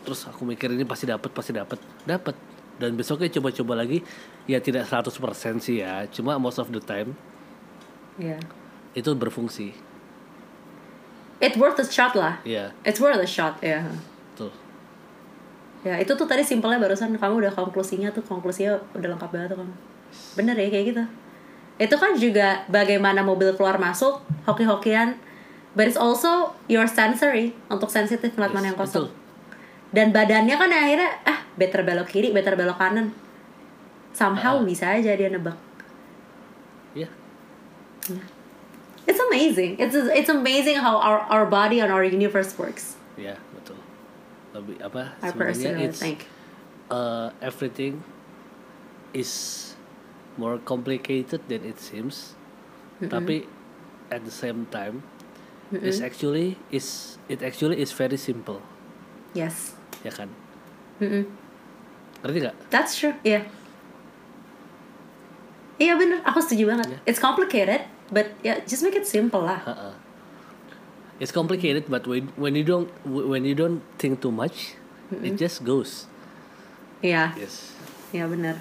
Terus aku mikir ini pasti dapat, pasti dapat, dapat. Dan besoknya coba-coba lagi, ya tidak 100% sih ya, cuma most of the time Iya. itu berfungsi. it worth a shot lah Iya, it's worth a shot ya betul. ya itu tuh tadi simpelnya barusan kamu udah konklusinya tuh konklusinya udah lengkap banget tuh kamu bener ya kayak gitu itu kan juga bagaimana mobil keluar masuk hoki-hokian but it's also your sensory untuk sensitif ngeliat Yes, mana yang kosong betul. Dan badannya kan akhirnya ah better belok kiri better belok kanan. Somehow bisa aja dia nebak. Iya, it's amazing. It's it's amazing how our our body and our universe works. Iya betul. Lebih apa? I Sebenarnya personally it's think. uh, everything is more complicated than it seems. Tapi at the same time, it's actually is it actually is very simple, yes ya kan? Mm-mm. Ngerti nggak? That's true. Iya. Iya bener, aku setuju banget. Yeah. It's complicated, but yeah, just make it simple lah. Uh-uh. It's complicated, but when when you don't when you don't think too much, it just goes. Iya, Yes. iya bener.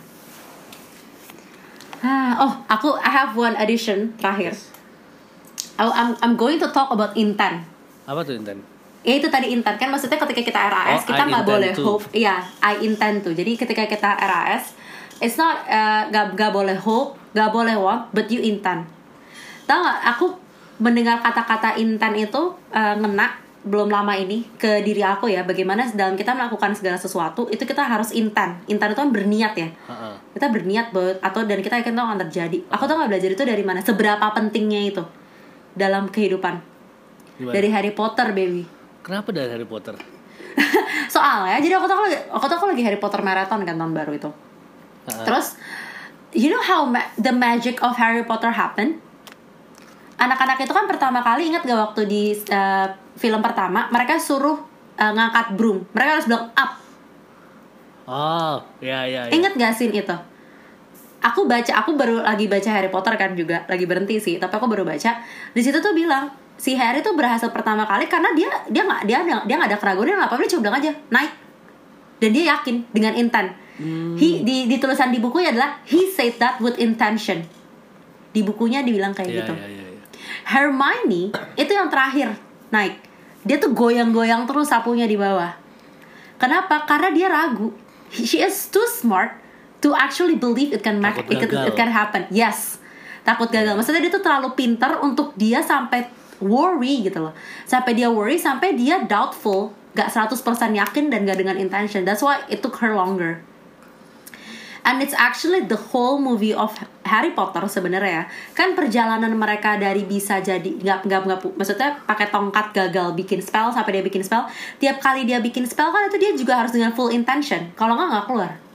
Ah, oh, aku I have one addition terakhir. Yes. I- I'm I'm going to talk about intent. Apa tuh Intan? Ya itu tadi intent kan maksudnya ketika kita RAS Oh, kita nggak boleh to. hope. Iya, I intend to. Jadi ketika kita RAS, it's not uh, nggak boleh hope, nggak boleh want, but you intend. Tahu nggak? Aku mendengar kata-kata intent itu uh, ngena belum lama ini ke diri aku ya. Bagaimana dalam kita melakukan segala sesuatu itu kita harus intent. Intent itu kan berniat ya. Uh-uh. Kita berniat buat atau dan kita yakin itu akan terjadi. Aku tuh nggak belajar itu dari mana? Seberapa pentingnya itu dalam kehidupan. Gimana? Dari Harry Potter, baby. Kenapa dari Harry Potter? soalnya jadi aku tuh lagi aku tuh aku lagi Harry Potter marathon kan tahun baru itu Uh-uh. terus you know how ma- the magic of Harry Potter happen anak-anak itu kan pertama kali ingat gak waktu di uh, film pertama mereka suruh uh, ngangkat broom mereka harus bilang up Oh, ya ya ya. inget gak scene itu aku baca aku baru lagi baca Harry Potter kan juga lagi berhenti sih tapi aku baru baca di situ tuh bilang si Harry tuh berhasil pertama kali karena dia dia nggak dia dia nggak ada keraguan dia nggak apa-apa dia cuma bilang aja naik. Dan dia yakin dengan intent. He di, di tulisan di bukunya adalah he said that with intention. Di bukunya dibilang kayak Ya gitu. ya ya. ya. Hermione itu yang terakhir naik. Dia tuh goyang-goyang terus sapunya di bawah. Kenapa? Karena dia ragu. She is too smart to actually believe it can make it, it can happen. Yes. Takut gagal. Maksudnya dia tuh terlalu pintar untuk dia sampai worry gitu loh. Sampai dia worry sampai dia doubtful. Gak 100% yakin dan gak dengan intention. That's why it took her longer. And it's actually the whole movie of Harry Potter sebenarnya ya. kan perjalanan mereka dari bisa jadi nggak nggak nggak maksudnya pakai tongkat gagal bikin spell sampai dia bikin spell. Tiap kali dia bikin spell kan itu dia juga harus dengan full intention. Kalau nggak nggak keluar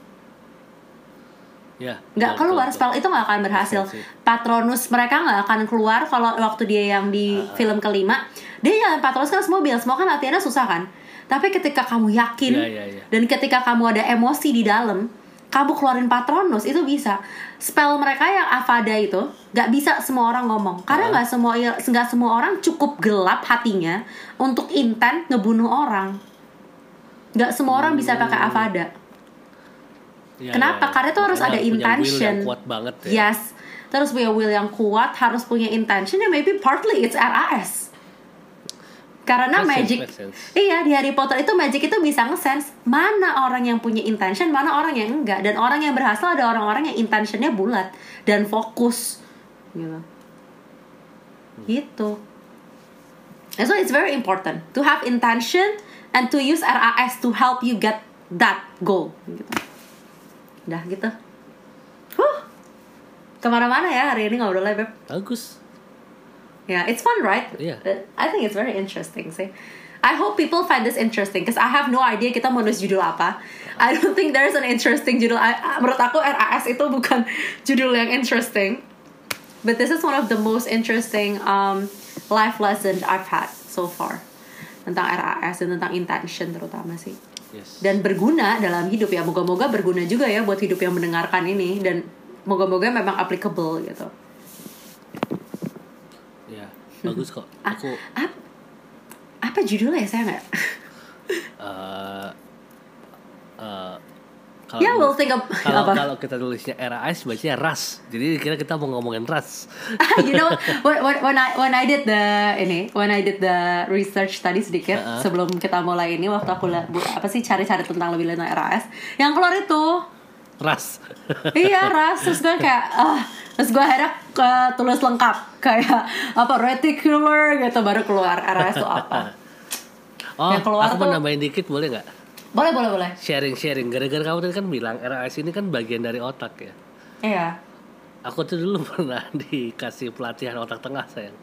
Ya. nggak betul, keluar betul, spell itu nggak akan berhasil patronus mereka nggak akan keluar kalau waktu dia yang di Ah, film kelima dia nyalain patronus kan semua bilang semua kan latihannya susah kan tapi ketika kamu yakin Iya, iya, iya. dan ketika kamu ada emosi di dalam kamu keluarin patronus itu bisa spell mereka yang avada itu nggak bisa semua orang ngomong karena Ah. nggak semua nggak semua orang cukup gelap hatinya untuk intent ngebunuh orang nggak semua orang bisa pakai Hmm. avada Iya, Kenapa? iya. Karena itu harus ada punya will intention. yang kuat banget ya. Yes. Terus punya will yang kuat, harus punya intention ya maybe partly it's RAS. Karena Make sense, magic, make sense. iya di Harry Potter itu magic itu bisa nge-sense mana orang yang punya intention, mana orang yang enggak, dan orang yang berhasil ada orang-orang yang intentionnya bulat dan fokus, gitu. Gitu. And so it's very important to have intention and to use RAS to help you get that goal, gitu. Udah gitu. Huh. Ke mana-mana ya hari ini ngobrolnya, Beb. Bagus. Yeah, it's fun, right? Iya. Uh, I think it's very interesting sih. I hope people find this interesting because I have no idea kita mau nulis judul apa. I don't think there's an interesting judul. I, I- menurut aku RAS itu bukan judul yang interesting. But this is one of the most interesting um, life lesson I've had so far tentang RAS dan tentang intention terutama sih Yes. dan berguna dalam hidup ya moga-moga berguna juga ya buat hidup yang mendengarkan ini dan moga-moga memang applicable gitu Ya, bagus kok. Ah, Aku ap- apa judulnya ya saya nggak eh eh, kalau ya we'll think of kalau apa kalau kita tulisnya RAS bacanya ras. Jadi kira kita mau ngomongin ras. you know when, I when I did the ini when I did the research tadi sedikit Uh-uh. sebelum kita mulai ini waktu aku bu- apa sih cari-cari tentang lebih tentang RAS yang keluar itu Ras. iya ras terus gue kayak ah terus gue akhirnya ke tulis lengkap kayak apa reticular gitu baru keluar RAS itu apa Oh, Yang keluar aku mau tuh- nambahin dikit boleh nggak? Boleh boleh boleh Sharing-sharing. Gara-gara kamu tadi kan bilang RAS ini kan bagian dari otak ya. iya Aku tuh dulu pernah dikasih pelatihan otak tengah sayang.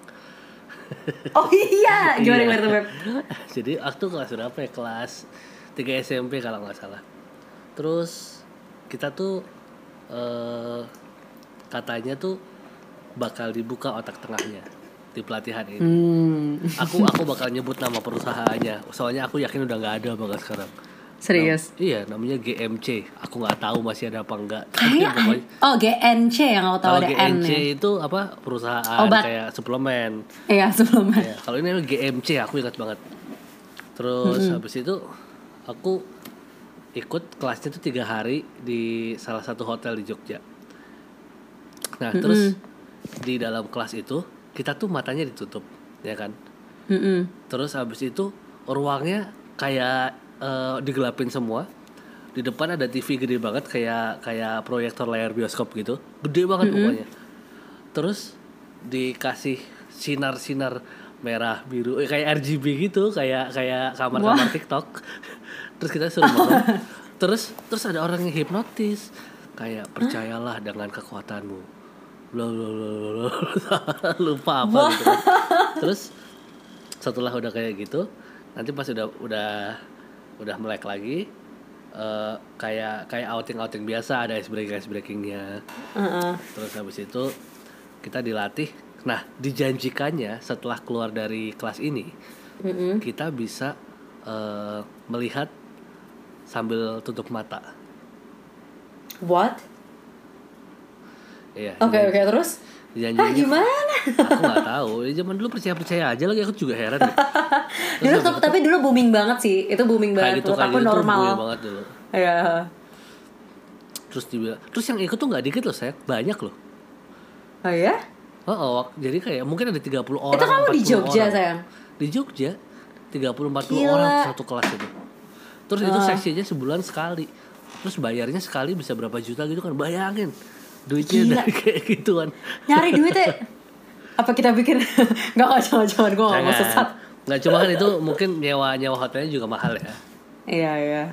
oh iya gimana Iya. gimana tuh Beb? Jadi waktu kelas berapa ya? Kelas 3 SMP kalau nggak salah. Terus kita tuh eh katanya tuh bakal dibuka otak tengahnya di pelatihan ini. hmm Aku aku bakal nyebut nama perusahaannya. Soalnya aku yakin udah nggak ada bakal sekarang. Serius Nam- iya, namanya GMC. Aku nggak tahu masih ada apa enggak. Tapi Kayak pokoknya oh GNC yang aku tahu kalau ada N GMC ya. itu apa perusahaan Obat. kayak suplemen. Iya sebelumnya. Ya, kalau ini namanya GMC aku ingat banget. Terus habis itu aku ikut kelasnya tuh tiga hari di salah satu hotel di Jogja. Nah terus di dalam kelas itu kita tuh matanya ditutup, ya kan? Mm-mm. Terus habis itu ruangnya kayak eh, digelapin semua. Di depan ada TV gede banget kayak kayak proyektor layar bioskop gitu. Gede banget pokoknya. Terus dikasih sinar-sinar merah, biru eh, kayak RGB gitu, kayak kayak kamar-kamar TikTok. Terus kita suruh ngomong. terus terus ada orang yang hipnotis kayak percayalah dengan kekuatanmu. Bla bla bla, bla. lupa apa gitu kan. Terus setelah udah kayak gitu nanti pas udah udah udah melek lagi eh, kayak kayak outing outing biasa ada ice breaking ice breakingnya Uh-uh. terus habis itu kita dilatih nah dijanjikannya setelah keluar dari kelas ini Mm-mm. kita bisa eh, melihat sambil tutup mata What? Iya. Oke oke terus? dijanjinya- Hah gimana? Aku nggak tahu. Ya, zaman dulu percaya percaya aja lagi. Aku juga heran. deh. dulu tuh, tapi dulu booming banget sih. Itu booming Kayak banget. gitu kayak aku gitu normal. booming banget dulu. Iya. Terus dibilang, terus yang ikut tuh nggak dikit loh saya, banyak loh. Oh ya? Oh, oh, jadi kayak mungkin ada 30 orang. Itu kamu di 40 Jogja orang. sayang? Di Jogja 30 40 Gila. orang satu kelas itu. Terus itu Ah. sesinya sebulan sekali. Terus bayarnya sekali bisa berapa juta gitu kan. Bayangin. Duitnya Gila. dari kayak gituan. Nyari duitnya. Apa kita pikir Gak gak jangan jangan gue gak mau sesat. Nggak cuma kan itu mungkin nyewa nyewa hotelnya juga mahal ya. Iya iya.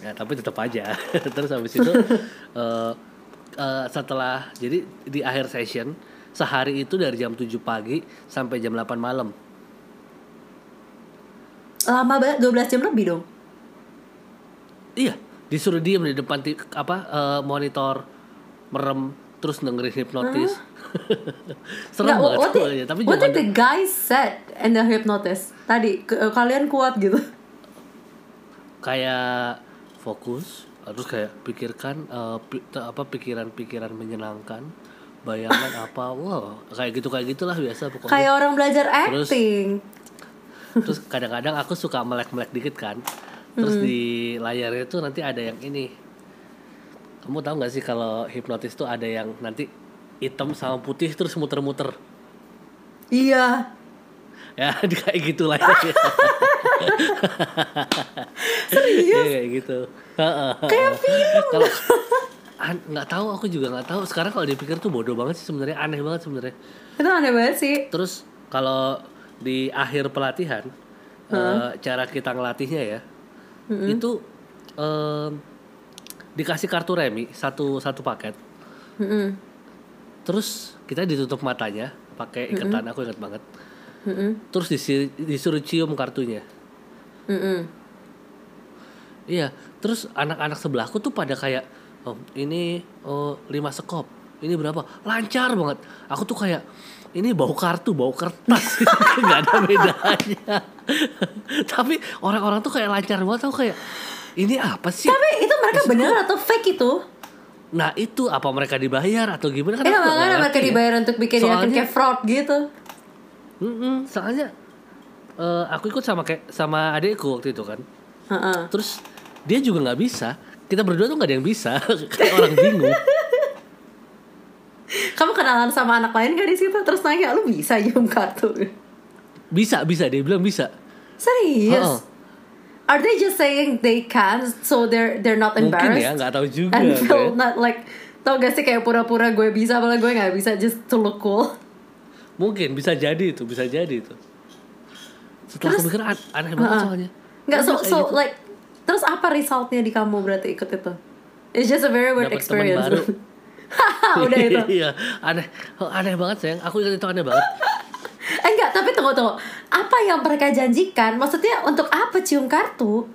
ya tapi tetap aja terus habis itu eh, eh, setelah jadi di akhir session sehari itu dari jam 7 pagi sampai jam 8 malam Lama banget 12 jam lebih dong. iya disuruh diem di depan apa eh, monitor merem terus dengerin hipnotis serem Nggak, banget what, did, soalnya, tapi what did the guy said in the hypnotist? Tadi ke- eh, kalian kuat gitu. kayak fokus terus kayak pikirkan eh, pi- apa pikiran-pikiran menyenangkan bayangan apa wow kayak gitu kayak gitulah biasa pokoknya Kayak orang belajar acting. terus kadang-kadang aku suka melek-melek dikit kan terus di layarnya tuh nanti ada yang ini kamu tahu nggak sih kalau hipnotis tuh ada yang nanti hitam sama putih terus muter-muter Iya. ya kayak gitu layarnya Serius? kayak gitu kayak film kalau nggak tahu aku juga nggak tahu sekarang kalau dipikir tuh bodoh banget sih sebenarnya aneh banget sebenarnya Itu aneh banget sih. Terus kalau di akhir pelatihan eh, cara kita ngelatihnya ya itu em, dikasih kartu remi satu satu paket. Mm-mm. Terus kita ditutup matanya pakai iketan aku ingat banget. Mm-mm. Terus disi- disuruh cium kartunya. Mm-mm. Iya. Terus anak-anak sebelahku tuh pada kayak oh, ini oh, lima sekop. Ini berapa? Lancar banget. Aku tuh kayak ini bau kartu, bau kertas, nggak ada bedanya. Tapi orang-orang tuh kayak lancar banget, aku kayak ini apa sih? Tapi itu mereka beneran atau fake itu? Nah itu apa mereka dibayar atau gimana? Eh nggak makanya ngerti mereka ya. dibayar untuk bikin Soalnya- kayak fraud gitu. Mm-mm, soalnya eh, aku ikut sama kayak sama adekku waktu itu kan. Heeh. Terus dia juga nggak bisa. Kita berdua tuh nggak ada yang bisa, kayak orang bingung. Kamu kenalan sama anak lain gak di situ? Terus nanya lu bisa nyium kartu? Bisa, bisa dia bilang bisa. Serius? Heeh. Are they just saying they can so they're they're not Mungkin embarrassed? ya, nggak tahu juga. And feel kayak. not like tau gak sih kayak pura-pura gue bisa malah gue nggak bisa just to look cool. Mungkin bisa jadi itu, bisa jadi itu. Setelah Terus- aku pikir an- aneh banget Heeh. soalnya. Nggak so so gitu. like terus apa resultnya di kamu berarti ikut itu? It's just a very weird Dapet teman experience. baru. Udah itu. Iya, aneh, oh, aneh banget sayang. Aku ingat itu aneh banget. Eh enggak, tapi tunggu tunggu. Apa yang mereka janjikan? Maksudnya untuk apa cium kartu?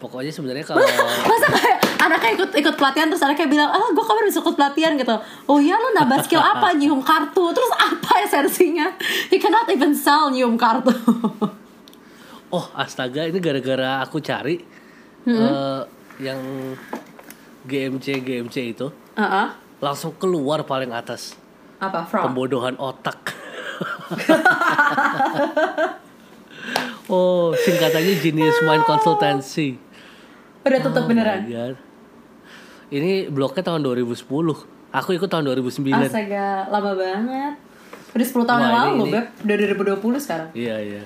Pokoknya sebenarnya kalau Masa kayak anaknya ikut ikut pelatihan terus anaknya bilang, ah gue kapan bisa ikut pelatihan gitu. Oh iya lu nambah skill apa nyium kartu? Terus apa esensinya? He cannot even sell nyium kartu. oh astaga ini gara-gara aku cari eh, yang GMC GMC itu Heeh. langsung keluar paling atas Apa fraud? pembodohan otak. oh, singkatannya Genius Mind Consultancy. Udah tutup Oh beneran. God. Ini bloknya tahun 2010. Aku ikut tahun 2009. Astaga, lama banget. Udah 10 tahun yang lalu ini- Beb. Udah 2020 sekarang. Iya, iya.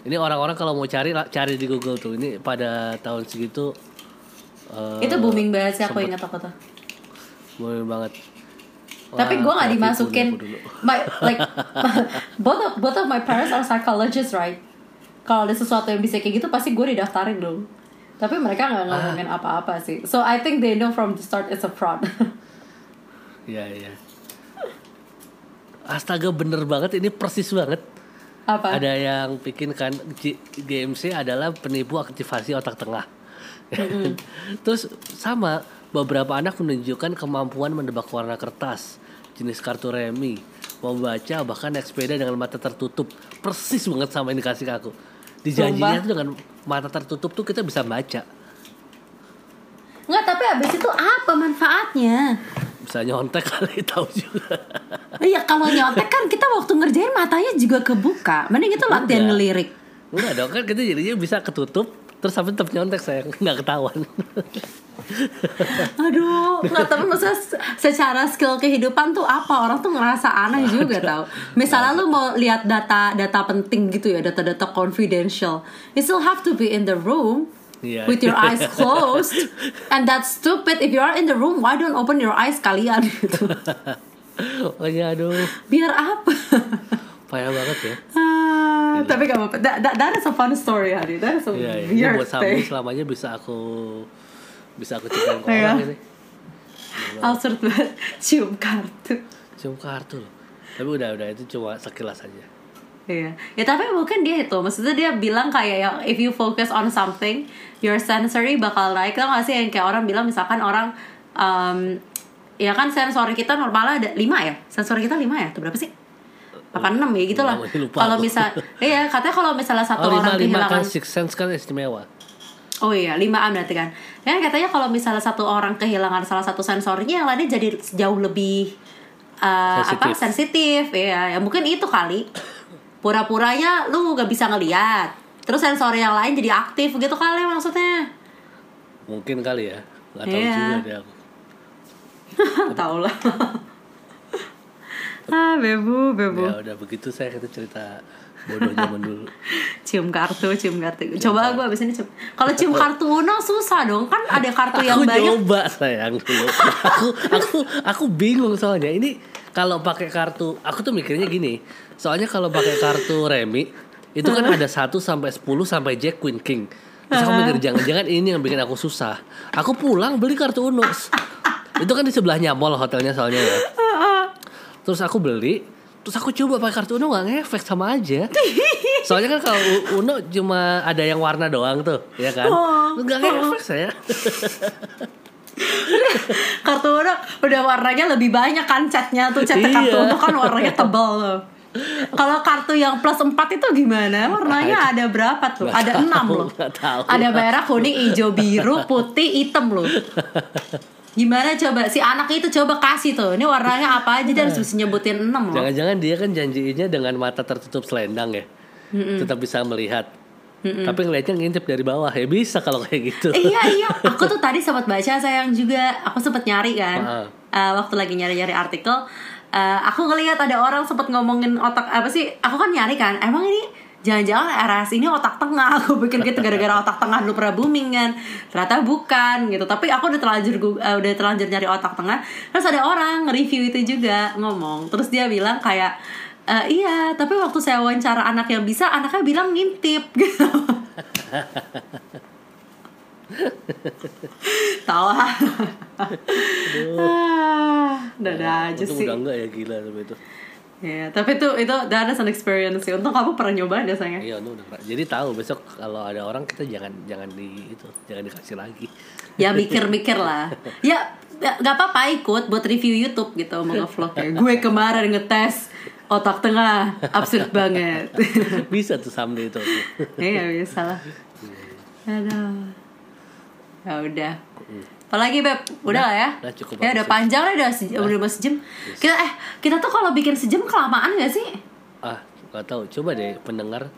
Ini orang-orang kalau mau cari cari di Google tuh. Ini pada tahun segitu eh, itu booming banget sih aku ingat aku tuh. booming banget. Tapi gue gak dimasukin dulu. my like both of both of my parents are psychologists right. Kalau ada sesuatu yang bisa kayak gitu pasti gue didaftarin dong. Tapi mereka nggak ngomongin Ah. apa-apa sih. So I think they know from the start it's a fraud. Iya, iya. Astaga bener banget ini persis banget. apa? Ada yang bikin kan G- GMC adalah penipu aktivasi otak tengah. Terus sama beberapa anak menunjukkan kemampuan menebak warna kertas, jenis kartu remi, membaca bahkan naik sepeda dengan mata tertutup. Persis banget sama yang dikasih ke aku. Dijanjinya Sumpah. tuh dengan mata tertutup tuh kita bisa baca. Nggak, tapi abis itu apa manfaatnya? Bisa nyontek kali tahu juga. Iya kalau nyontek kan kita waktu ngerjain matanya juga kebuka. Mending itu latihan Enggak. ngelirik. Enggak dong kan kita jadinya bisa ketutup terus tapi tetap nyontek saya nggak ketahuan. Aduh, nggak tapi maksudnya se- secara skill kehidupan tuh apa orang tuh ngerasa aneh juga tau. Misalnya lu mau lihat data data penting gitu ya, data-data confidential, you still have to be in the room Iya. with your eyes closed, and that's stupid. If you are in the room, why don't open your eyes kalian gitu? Oh ya aduh. Biar apa? Payah banget ya. Ah, tapi gak apa-apa. That, that, that is a fun story, Hadi. That is a Iya, iya. Weird buat Sambi thing. selamanya bisa aku bisa aku ceritain ke orang ini. Absurd banget. Cium kartu. Cium kartu loh. Tapi udah udah itu cuma sekilas aja. Iya. Ya tapi mungkin dia itu. Maksudnya dia bilang kayak yang if you focus on something, your sensory bakal naik. Tau gak sih yang kayak orang bilang misalkan orang um, ya kan sensori kita normalnya ada 5 ya? Sensori kita 5 ya? Itu berapa sih? apa enam ya gitu lah kalau misal iya katanya kalau misalnya satu Oh lima orang lima kehilangan kan six sense kan istimewa. Oh iya, 5A berarti kan. Ya katanya kalau misalnya satu orang kehilangan salah satu sensornya yang lainnya jadi jauh lebih uh, apa Sensitif. ya. Ya mungkin itu kali. Pura-puranya lu gak bisa ngeliat. Terus sensor yang lain jadi aktif gitu kali maksudnya. Mungkin kali ya. Gak tahu Iya. juga deh aku. Tahu lah. ah, bebu, bebu. Ya udah begitu saya kita cerita bodoh zaman dulu. Cium kartu, cium kartu. Coba gue abis ini cium. Kalau cium kartu Uno susah dong. Kan ada kartu yang aku banyak. nyoba sayang dulu. aku aku aku bingung soalnya ini kalau pakai kartu aku tuh mikirnya gini. Soalnya kalau pakai kartu remi itu kan ada 1 sampai 10 sampai Jack Queen King. Terus aku mikir jangan-jangan ini yang bikin aku susah. Aku pulang beli kartu Uno. itu kan di sebelahnya mall hotelnya soalnya ya. Terus aku beli, terus aku coba pakai kartu Uno nggak ngefek sama aja. Soalnya kan kalau Uno cuma ada yang warna doang tuh, ya kan? Oh. Nggak ngefek saya. kartu Uno udah warnanya lebih banyak kan catnya tuh catnya kartu Iya. Uno kan warnanya tebal tuh. Kalau kartu yang plus 4 itu gimana? Warnanya ada berapa tuh? Nggak ada tahu, 6 loh. tahu. Ada merah, kuning, hijau, biru, putih, hitam loh. Gimana coba si anak itu coba kasih tuh. Ini warnanya apa aja dan harus bisa nyebutin 6 loh. Jangan-jangan dia kan janjinya dengan mata tertutup selendang ya. Tetap bisa melihat. Tapi ngeliatnya ngintip dari bawah ya bisa kalau kayak gitu. iya iya, aku tuh tadi sempat baca sayang juga. Aku sempat nyari kan. Heeh. Eh, waktu lagi nyari-nyari artikel, eh, aku ngelihat ada orang sempat ngomongin otak apa sih? Aku kan nyari kan. Emang ini jangan-jangan RS ini otak tengah. Aku pikir gitu gara-gara otak tengah dulu pernah booming kan. Ternyata bukan gitu. Tapi aku udah terlanjur eh, udah terlanjur nyari otak tengah. Terus ada orang nge-review itu juga ngomong. Terus dia bilang kayak "Eh, iya, tapi waktu saya wawancara anak yang bisa, anaknya bilang ngintip gitu. Tawa. Ah, Dada aja sih. udah enggak ya gila sama itu. Ya, tapi itu itu that is an experience sih. Untung kamu pernah nyobain ya sayangnya. Iya, untung udah enggak. Jadi tahu besok kalau ada orang kita jangan jangan di itu, jangan dikasih lagi. Ya mikir-mikir lah. Ya ya, nggak apa-apa ikut buat review YouTube gitu mau nge-vlog ya. Gue kemarin ngetes otak tengah absurd banget. bisa tuh someday itu. Iya bisa lah. Aduh. Ya udah. Apalagi beb, udah lah ya. udah cukup ya udah sih. panjang lah udah se- udah mau sejam. Kita eh kita tuh kalau bikin sejam kelamaan gak sih? ah, nggak tahu. Coba deh pendengar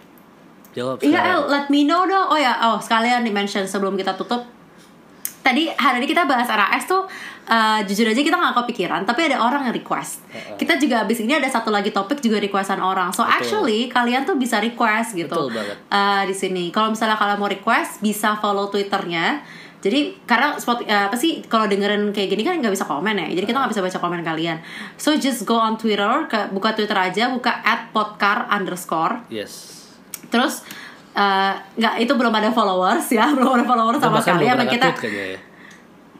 jawab Iya, El, sekarang. let me know dong. Oh ya, oh sekalian di mention sebelum kita tutup. Tadi hari ini kita bahas RAS tuh eh, jujur aja kita nggak kepikiran, tapi ada orang yang request. Kita juga abis ini ada satu lagi topik juga requestan orang. So actually kalian tuh bisa request gitu Betul banget. eh, di sini. Kalau misalnya kalian mau request, bisa follow twitternya. Jadi karena spot eh, apa sih kalau dengerin kayak gini kan nggak bisa komen ya. Jadi kita nggak bisa baca komen kalian. So just go on Twitter, ke, buka Twitter aja, buka @podcar underscore Yes. Terus eh, nggak itu belum ada followers ya, belum ada followers sama sekali. Apa kita ya.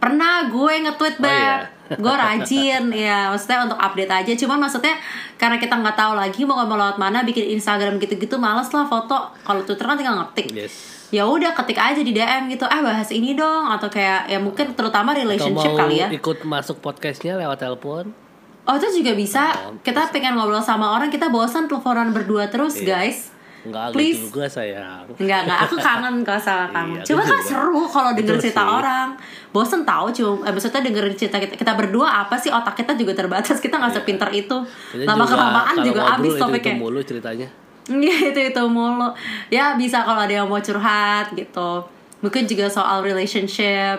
pernah gue nge-tweet Oh, iya. gue rajin ya, maksudnya untuk update aja. Cuman maksudnya karena kita nggak tahu lagi mau mau lewat mana, bikin Instagram gitu-gitu, males lah foto. Kalau Twitter kan tinggal ngetik. Yes. Ya udah ketik aja di DM gitu, eh bahas ini dong, atau kayak ya mungkin terutama Atau relationship mau kali ya. ikut masuk podcastnya lewat telepon? Oh itu juga bisa. Oh, Kita pengen ngobrol sama orang, kita bosan teleponan berdua terus Iya. guys. Enggak Please. gitu juga sayang. Enggak, enggak. Aku kangen kok sama Iya, kamu. aku Cuma kan juga. seru kalau denger Betul cerita sih. orang. Bosen tahu cuma eh, maksudnya dengerin cerita kita, kita berdua apa sih otak kita juga terbatas. Kita nggak sepinter itu. Kita Lama kelamaan kalau juga ngobrol habis itu, itu topiknya. mulu ceritanya. Iya itu itu mulu. Ya bisa kalau ada yang mau curhat gitu. Mungkin juga soal relationship.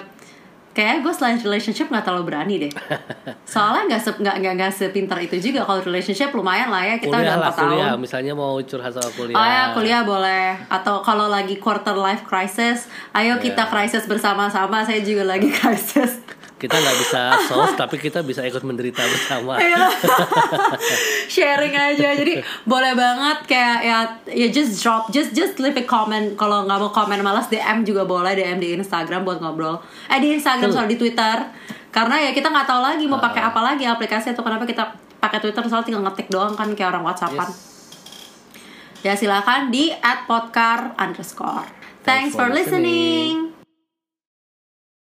Kayak gue selain relationship nggak terlalu berani deh. Soalnya nggak nggak nggak nggak sepinter itu juga kalau relationship lumayan lah ya kita kuliah udah empat tahun. kuliah, misalnya mau curhat soal kuliah. Oh ya kuliah boleh atau kalau lagi quarter life crisis, ayo kita Iya. crisis bersama-sama. Saya juga lagi crisis. Kita nggak bisa solve tapi kita bisa ikut menderita bersama. Iya. sharing aja. Jadi boleh banget kayak ya ya just drop just just leave a comment. Kalau nggak mau komen malas DM juga boleh DM di Instagram buat ngobrol. Eh di Instagram soal di Twitter. Karena ya kita nggak tahu lagi mau pakai Ah. apa lagi aplikasi atau kenapa kita pakai Twitter soal tinggal ngetik doang kan kayak orang WhatsAppan. Yes. ya silakan di @podcar underscore. Thanks Thanks for for listening. listening